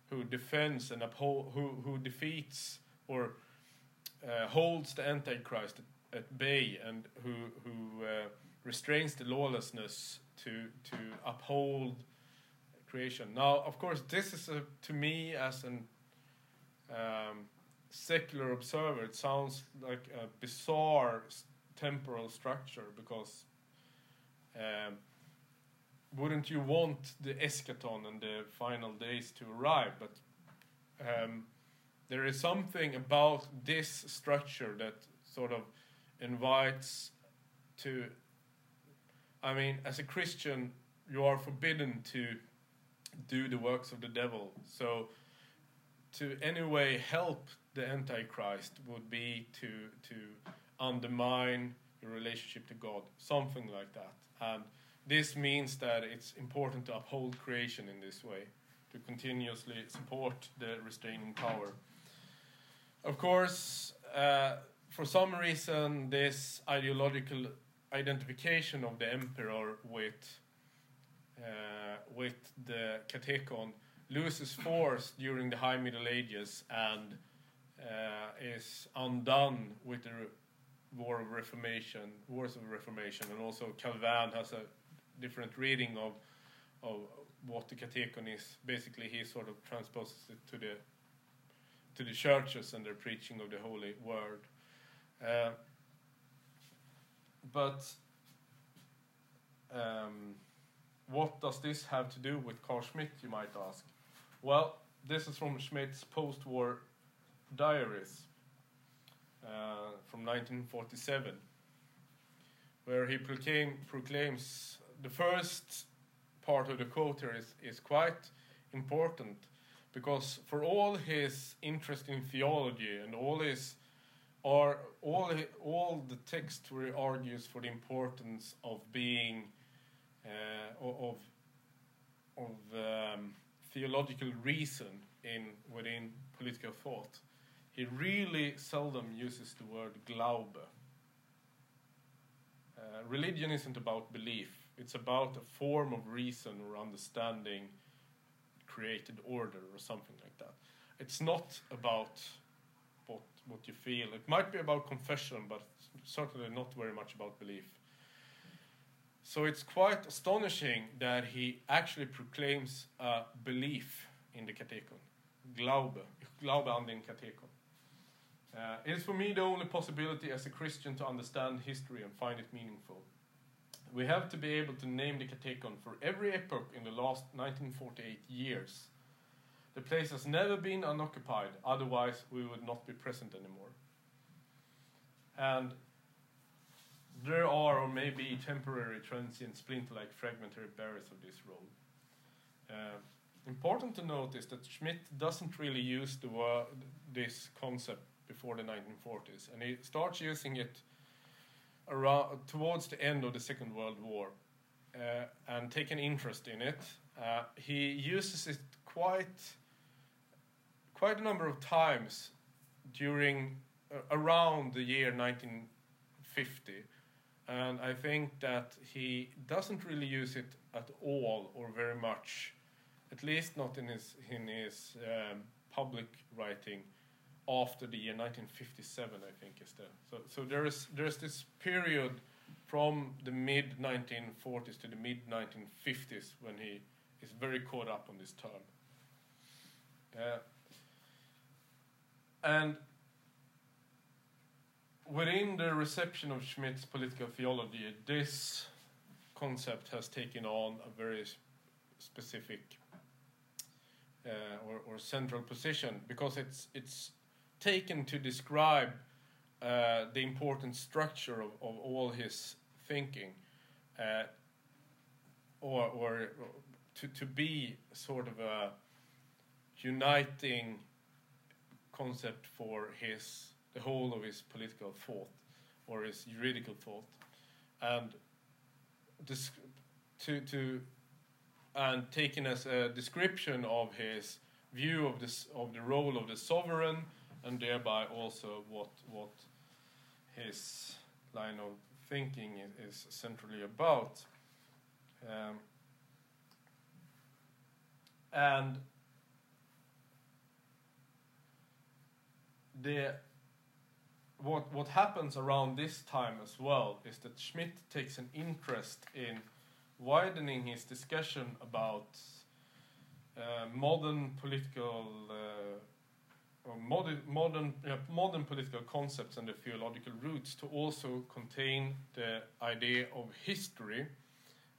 who defends and uphold, who, who defeats or uh, holds the Antichrist at, bay and who, who uh, restrains the lawlessness to, to uphold creation. Now, of course, this is a, to me as an um, secular observer, it sounds like a bizarre temporal structure because um, wouldn't you want the eschaton and the final days to arrive? But um, there is something about this structure that sort of invites to. I mean, as a Christian, you are forbidden to do the works of the devil. So, to anyway help the Antichrist would be to to undermine your relationship to God, something like that, and this means that it's important to uphold creation in this way, to continuously support the restraining power. Of course, uh, for some reason, this ideological identification of the emperor with uh, with the katechon loses force during the High Middle Ages and uh, is undone with the War of Reformation, Wars of Reformation, and also Calvin has a different reading of of what the katechon is. Basically, he sort of transposes it to the to the churches and their preaching of the holy word. Uh, but um, what does this have to do with Carl Schmitt, you might ask? Well, this is from Schmitt's post war diaries from 1947, where he proclaim, proclaims the first part of the quote here is, is quite important because for all his interest in theology and all his or all all the text where he argues for the importance of being uh, of of um, theological reason in within political thought, he really seldom uses the word Glaube. Uh, religion isn't about belief. It's about a form of reason or understanding created order or something like that. It's not about what what you feel. It might be about confession, but certainly not very much about belief. So it's quite astonishing that he actually proclaims a belief in the Katechon. Glaube. Glaube an den Katechon. Uh, it is for me the only possibility as a Christian to understand history and find it meaningful. We have to be able to name the katechon for every epoch in the last 1948 years. The place has never been unoccupied, otherwise, we would not be present anymore. And there are, or maybe temporary, transient, splinter like fragmentary barriers of this role. Uh, important to note is that Schmitt doesn't really use the word, this concept before the 1940s, and he starts using it around towards the end of the Second World War uh, and take an interest in it. Uh, he uses it quite quite a number of times during uh, around the year 1950 and I think that he doesn't really use it at all or very much at least not in his in his um, public writing after the year 1957, I think is the so so there is there's this period from the mid 1940s to the mid 1950s when he is very caught up on this term. Uh, and within the reception of Schmitt's political theology, this concept has taken on a very specific uh, or, or, central position because it's it's taken to describe uh, the important structure of, of all his thinking, uh, or or to to be sort of a uniting concept for his the whole of his political thought or his juridical thought, and this, to to and taken as a description of his view of this of the role of the sovereign, and thereby also what what his line of thinking is, centrally about. Um, and the what what happens around this time as well is that Schmitt takes an interest in widening his discussion about uh, modern political uh, modern modern uh, modern political concepts and the theological roots to also contain the idea of history,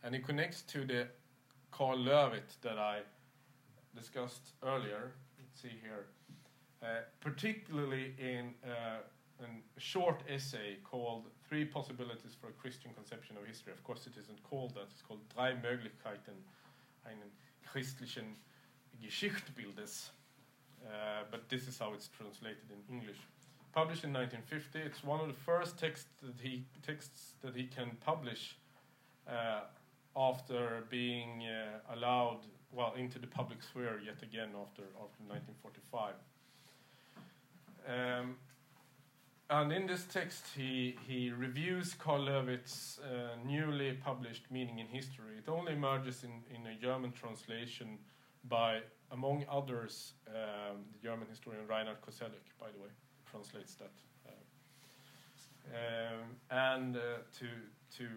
and it connects to the Karl Löwith that I discussed earlier. Let's see here, uh, particularly in uh, a short essay called Three Possibilities for a Christian Conception of History. Of course, it isn't called that. It's called Drei Möglichkeiten einen christlichen Geschichtbildes. Uh, but this is how it's translated in English. Published in 1950, it's one of the first texts that he texts that he can publish uh, after being uh, allowed well into the public sphere yet again after after 1945. Um, and in this text, he, he reviews Karl Löwith's uh, newly published Meaning in History. It only emerges in, in a German translation by, among others, um, the German historian Reinhard Koselleck, by the way, translates that. Uh, um, and uh, to, to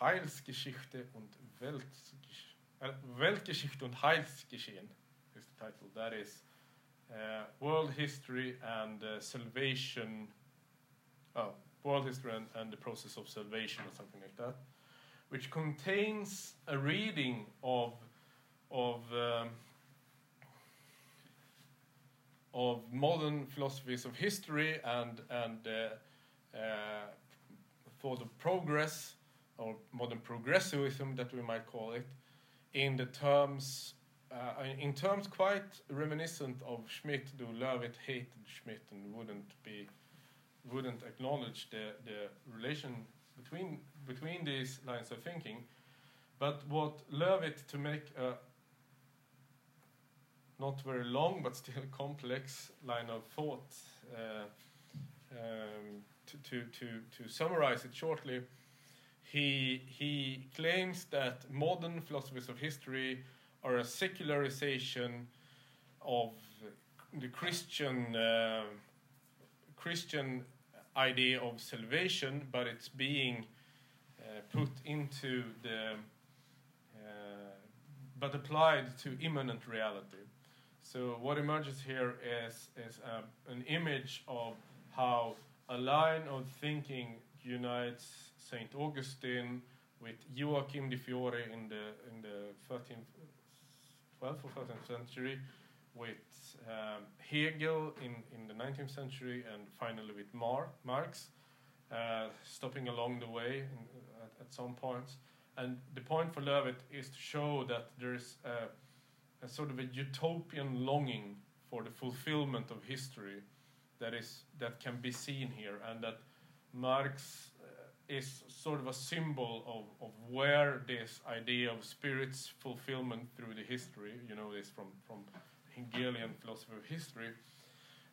Heilsgeschichte und Weltgeschichte, uh, Weltgeschichte und Heilsgeschehen is the title. That is uh, world history and uh, salvation. Oh, world history and, and the process of salvation, or something like that, which contains a reading of of um, of modern philosophies of history and and uh, uh, thought of progress or modern progressivism that we might call it in the terms uh, in terms quite reminiscent of Schmitt, though Löwith hated Schmitt and wouldn't be wouldn't acknowledge the, the relation between between these lines of thinking. But what Löwith to make a not very long but still complex line of thought uh, um, to, to, to, to summarize it shortly, he, he claims that modern philosophies of history are a secularization of the Christian uh, Christian idea of salvation, but it's being uh, put into the uh, but applied to immanent reality. So what emerges here is is uh, an image of how a line of thinking unites Saint Augustine with Joachim de Fiore in the in the 13th 12th or 13th century, with um, Hegel in, in the 19th century, and finally with Mar- Marx, uh, stopping along the way in, at, at, some points. And the point for Löwith is to show that there's a, a sort of a utopian longing for the fulfillment of history that is that can be seen here, and that Marx is sort of a symbol of, of where this idea of spirit's fulfillment through the history, you know this from, from Hegelian philosophy of history,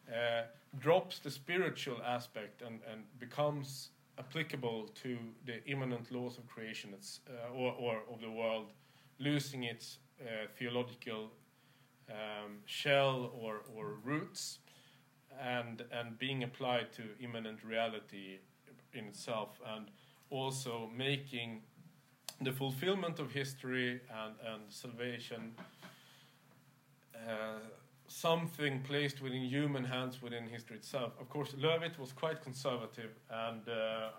uh, drops the spiritual aspect and, and becomes applicable to the immanent laws of creation uh, or, or of the world, losing its uh, theological um, shell or, or roots and, and being applied to immanent reality in itself and also making the fulfillment of history and, and salvation uh, something placed within human hands within history itself. Of course, Löwith was quite conservative, and uh,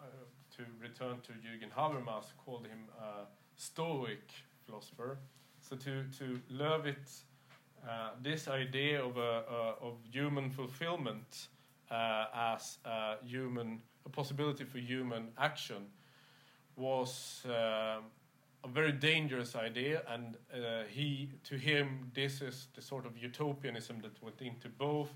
to return to Jürgen Habermas, called him a Stoic philosopher. So to to Löwith, uh, this idea of a, of human fulfillment uh, as a human a possibility for human action was uh, a very dangerous idea, and uh, he, to him, this is the sort of utopianism that went into both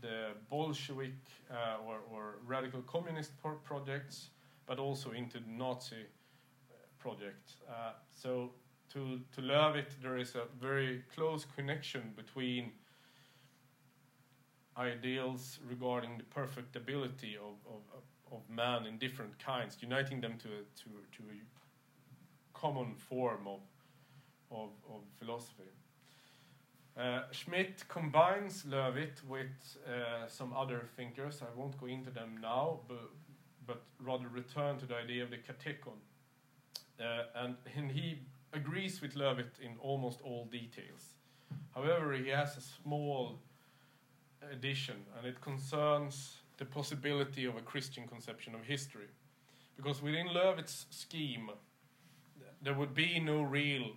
the Bolshevik uh, or, or, radical communist projects, but also into the Nazi project. So, to to Löwith, there is a very close connection between ideals regarding the perfectibility of, of, of man in different kinds, uniting them to to to a common form of, of, of philosophy. Uh, Schmitt combines Löwith with uh, some other thinkers. I won't go into them now, but, but rather return to the idea of the katechon. Uh, and, and he agrees with Löwith in almost all details. However, he has a small addition, and it concerns the possibility of a Christian conception of history. Because within Löwith's scheme, there would be no real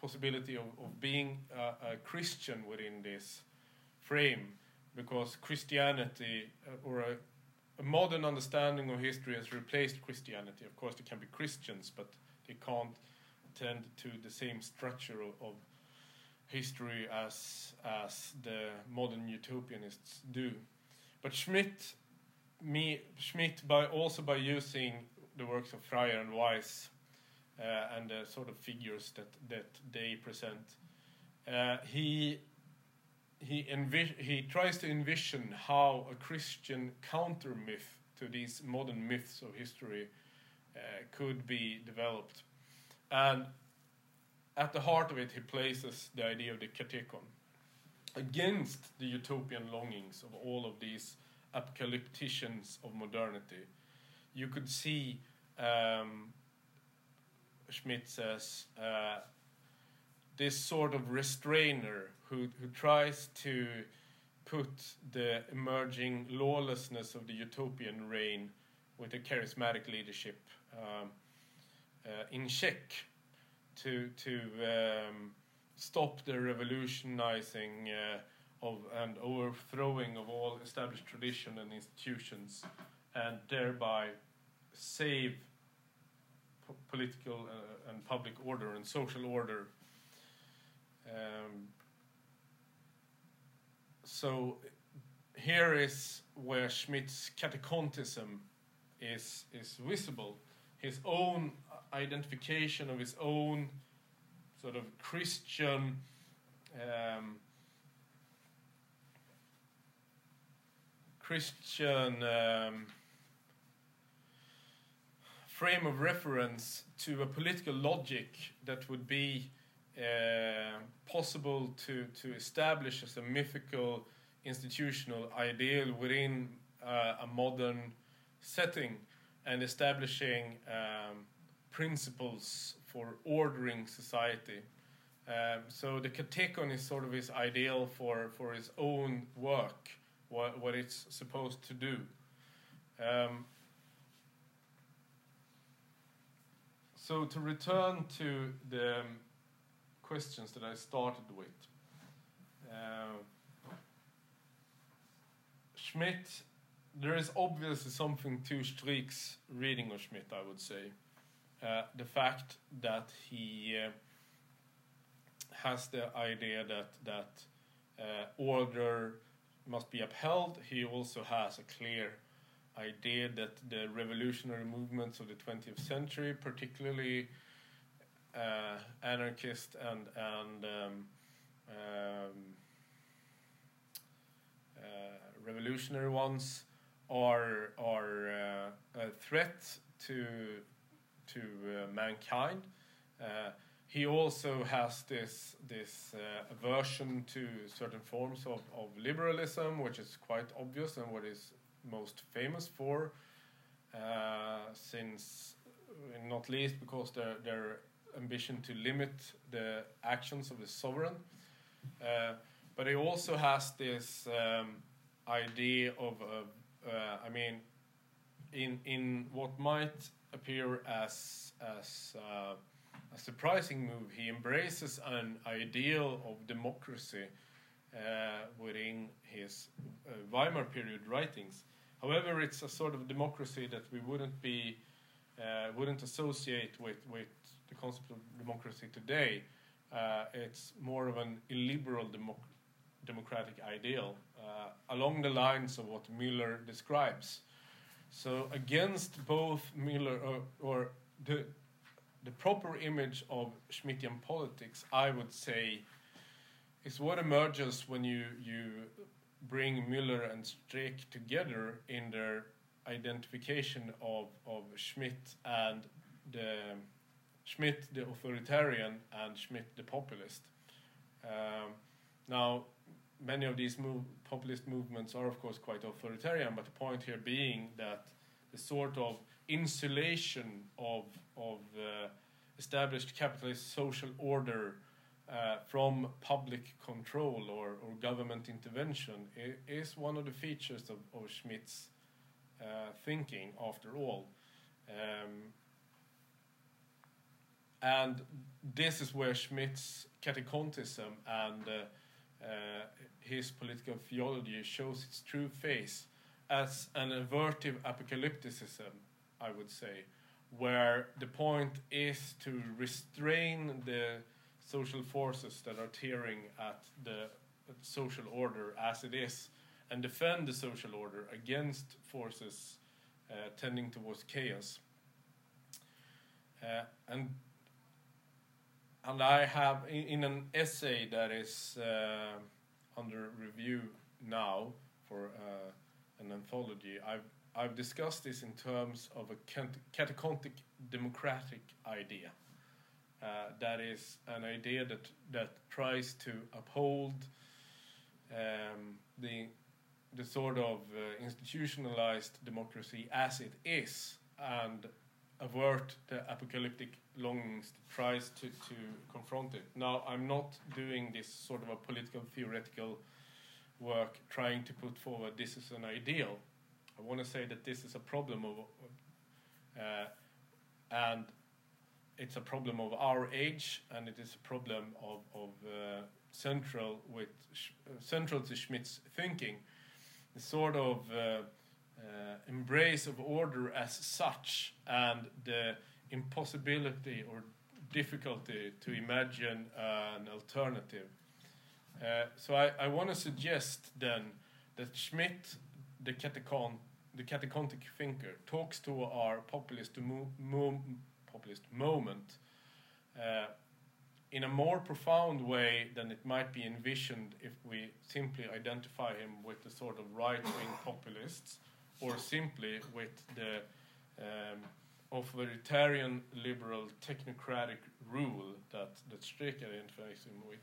possibility of, of being a, a Christian within this frame because Christianity uh, or a, a, modern understanding of history has replaced Christianity. Of course, there can be Christians, but they can't tend to the same structure of, of history as as the modern utopianists do. But Schmitt, me Schmitt, by also by using the works of Freier and Weiss, uh, and the sort of figures that that they present. Uh, he he envis- he tries to envision how a Christian counter myth to these modern myths of history uh, could be developed, and at the heart of it, he places the idea of the katechon against the utopian longings of all of these apocalypticians of modernity. You could see um, Schmitt says, uh, this sort of restrainer who, who tries to put the emerging lawlessness of the utopian reign with a charismatic leadership um, in check to, to um, stop the revolutionizing uh, of and overthrowing of all established tradition and institutions and thereby save political uh, and public order and social order. Um, so here is where Schmitt's katechontism is is visible. His own identification of his own sort of Christian um, Christian um, frame of reference to a political logic that would be uh, possible to, to establish as a mythical institutional ideal within uh, a modern setting and establishing um, principles for ordering society. Um, so the katechon is sort of his ideal for, for his own work, what, what it's supposed to do. Um, So to return to the um, questions that I started with, uh, Schmitt, there is obviously something to Streeck's reading of Schmitt, I would say. Uh, the fact that he uh, has the idea that that uh, order must be upheld. He also has a clear idea that the revolutionary movements of the 20th century, particularly uh, anarchist and and um, um, uh, revolutionary ones, are are a threat to to uh, mankind. Uh, he also has this this uh, aversion to certain forms of, of liberalism, which is quite obvious and what is most famous for, uh, since not least because their their ambition to limit the actions of the sovereign. Uh, but he also has this um, idea of, uh, I mean, in in what might appear as as uh, a surprising move, he embraces an ideal of democracy uh, within his uh, Weimar period writings. However, it's a sort of democracy that we wouldn't be uh, wouldn't associate with with the concept of democracy today. Uh, it's more of an illiberal democ- democratic ideal uh, along the lines of what Müller describes. So against both Müller or, or the the proper image of Schmittian politics, I would say, is what emerges when you you bring Müller and Streeck together in their identification of of Schmitt and the Schmitt the authoritarian and Schmitt the populist. Um, now, many of these move, populist movements are of course quite authoritarian, but the point here being that the sort of insulation of of uh, established capitalist social order uh, from public control or, or government intervention is one of the features of, of Schmitt's uh, thinking, after all. Um, and this is where Schmitt's katechontism and uh, his political theology shows its true face as an avertive apocalypticism, I would say, where the point is to restrain the social forces that are tearing at the social order as it is and defend the social order against forces uh, tending towards chaos. Uh, and and I have in, in an essay that is uh, under review now for uh, an anthology. I've I've discussed this in terms of a katechontic democratic idea. Uh, that is an idea that that tries to uphold um, the the sort of uh, institutionalized democracy as it is and avert the apocalyptic longings tries to, to confront it. Now, I'm not doing this sort of a political theoretical work trying to put forward this is an ideal. I want to say that this is a problem of, uh, and it's a problem of our age, and it is a problem of, of uh, central with uh, central to Schmitt's thinking, the sort of uh, embrace of order as such, and the impossibility or difficulty to imagine an alternative. Uh, so I, I want to suggest then that Schmitt, the katechon, the katechontic thinker, talks to our populist, mo mo populist moment uh, in a more profound way than it might be envisioned if we simply identify him with the sort of right-wing populists or simply with the um, authoritarian liberal technocratic rule that, that Streeck identifies him with.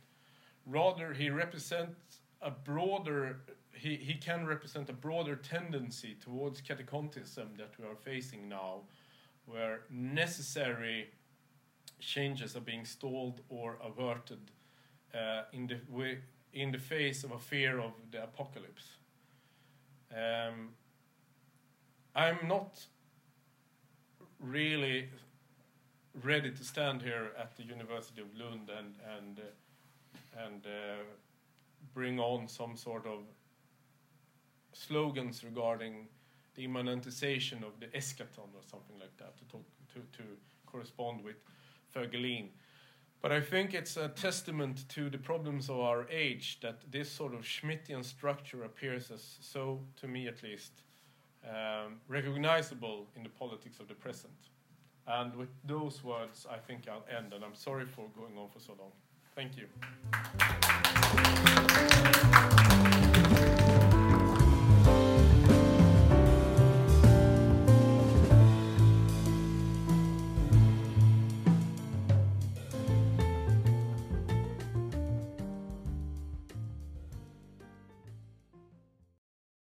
Rather, he represents a broader, he, he can represent a broader tendency towards katechontism that we are facing now, where necessary changes are being stalled or averted uh, in, the in the face of a fear of the apocalypse. Um, I'm not really ready to stand here at the University of Lund and and uh, and uh, bring on some sort of slogans regarding the immanentization of the eschaton or something like that to talk to to correspond with Voegelin. But I think it's a testament to the problems of our age that this sort of Schmittian structure appears as so, to me at least, um, recognizable in the politics of the present. And with those words, I think I'll end, and I'm sorry for going on for so long. Thank you.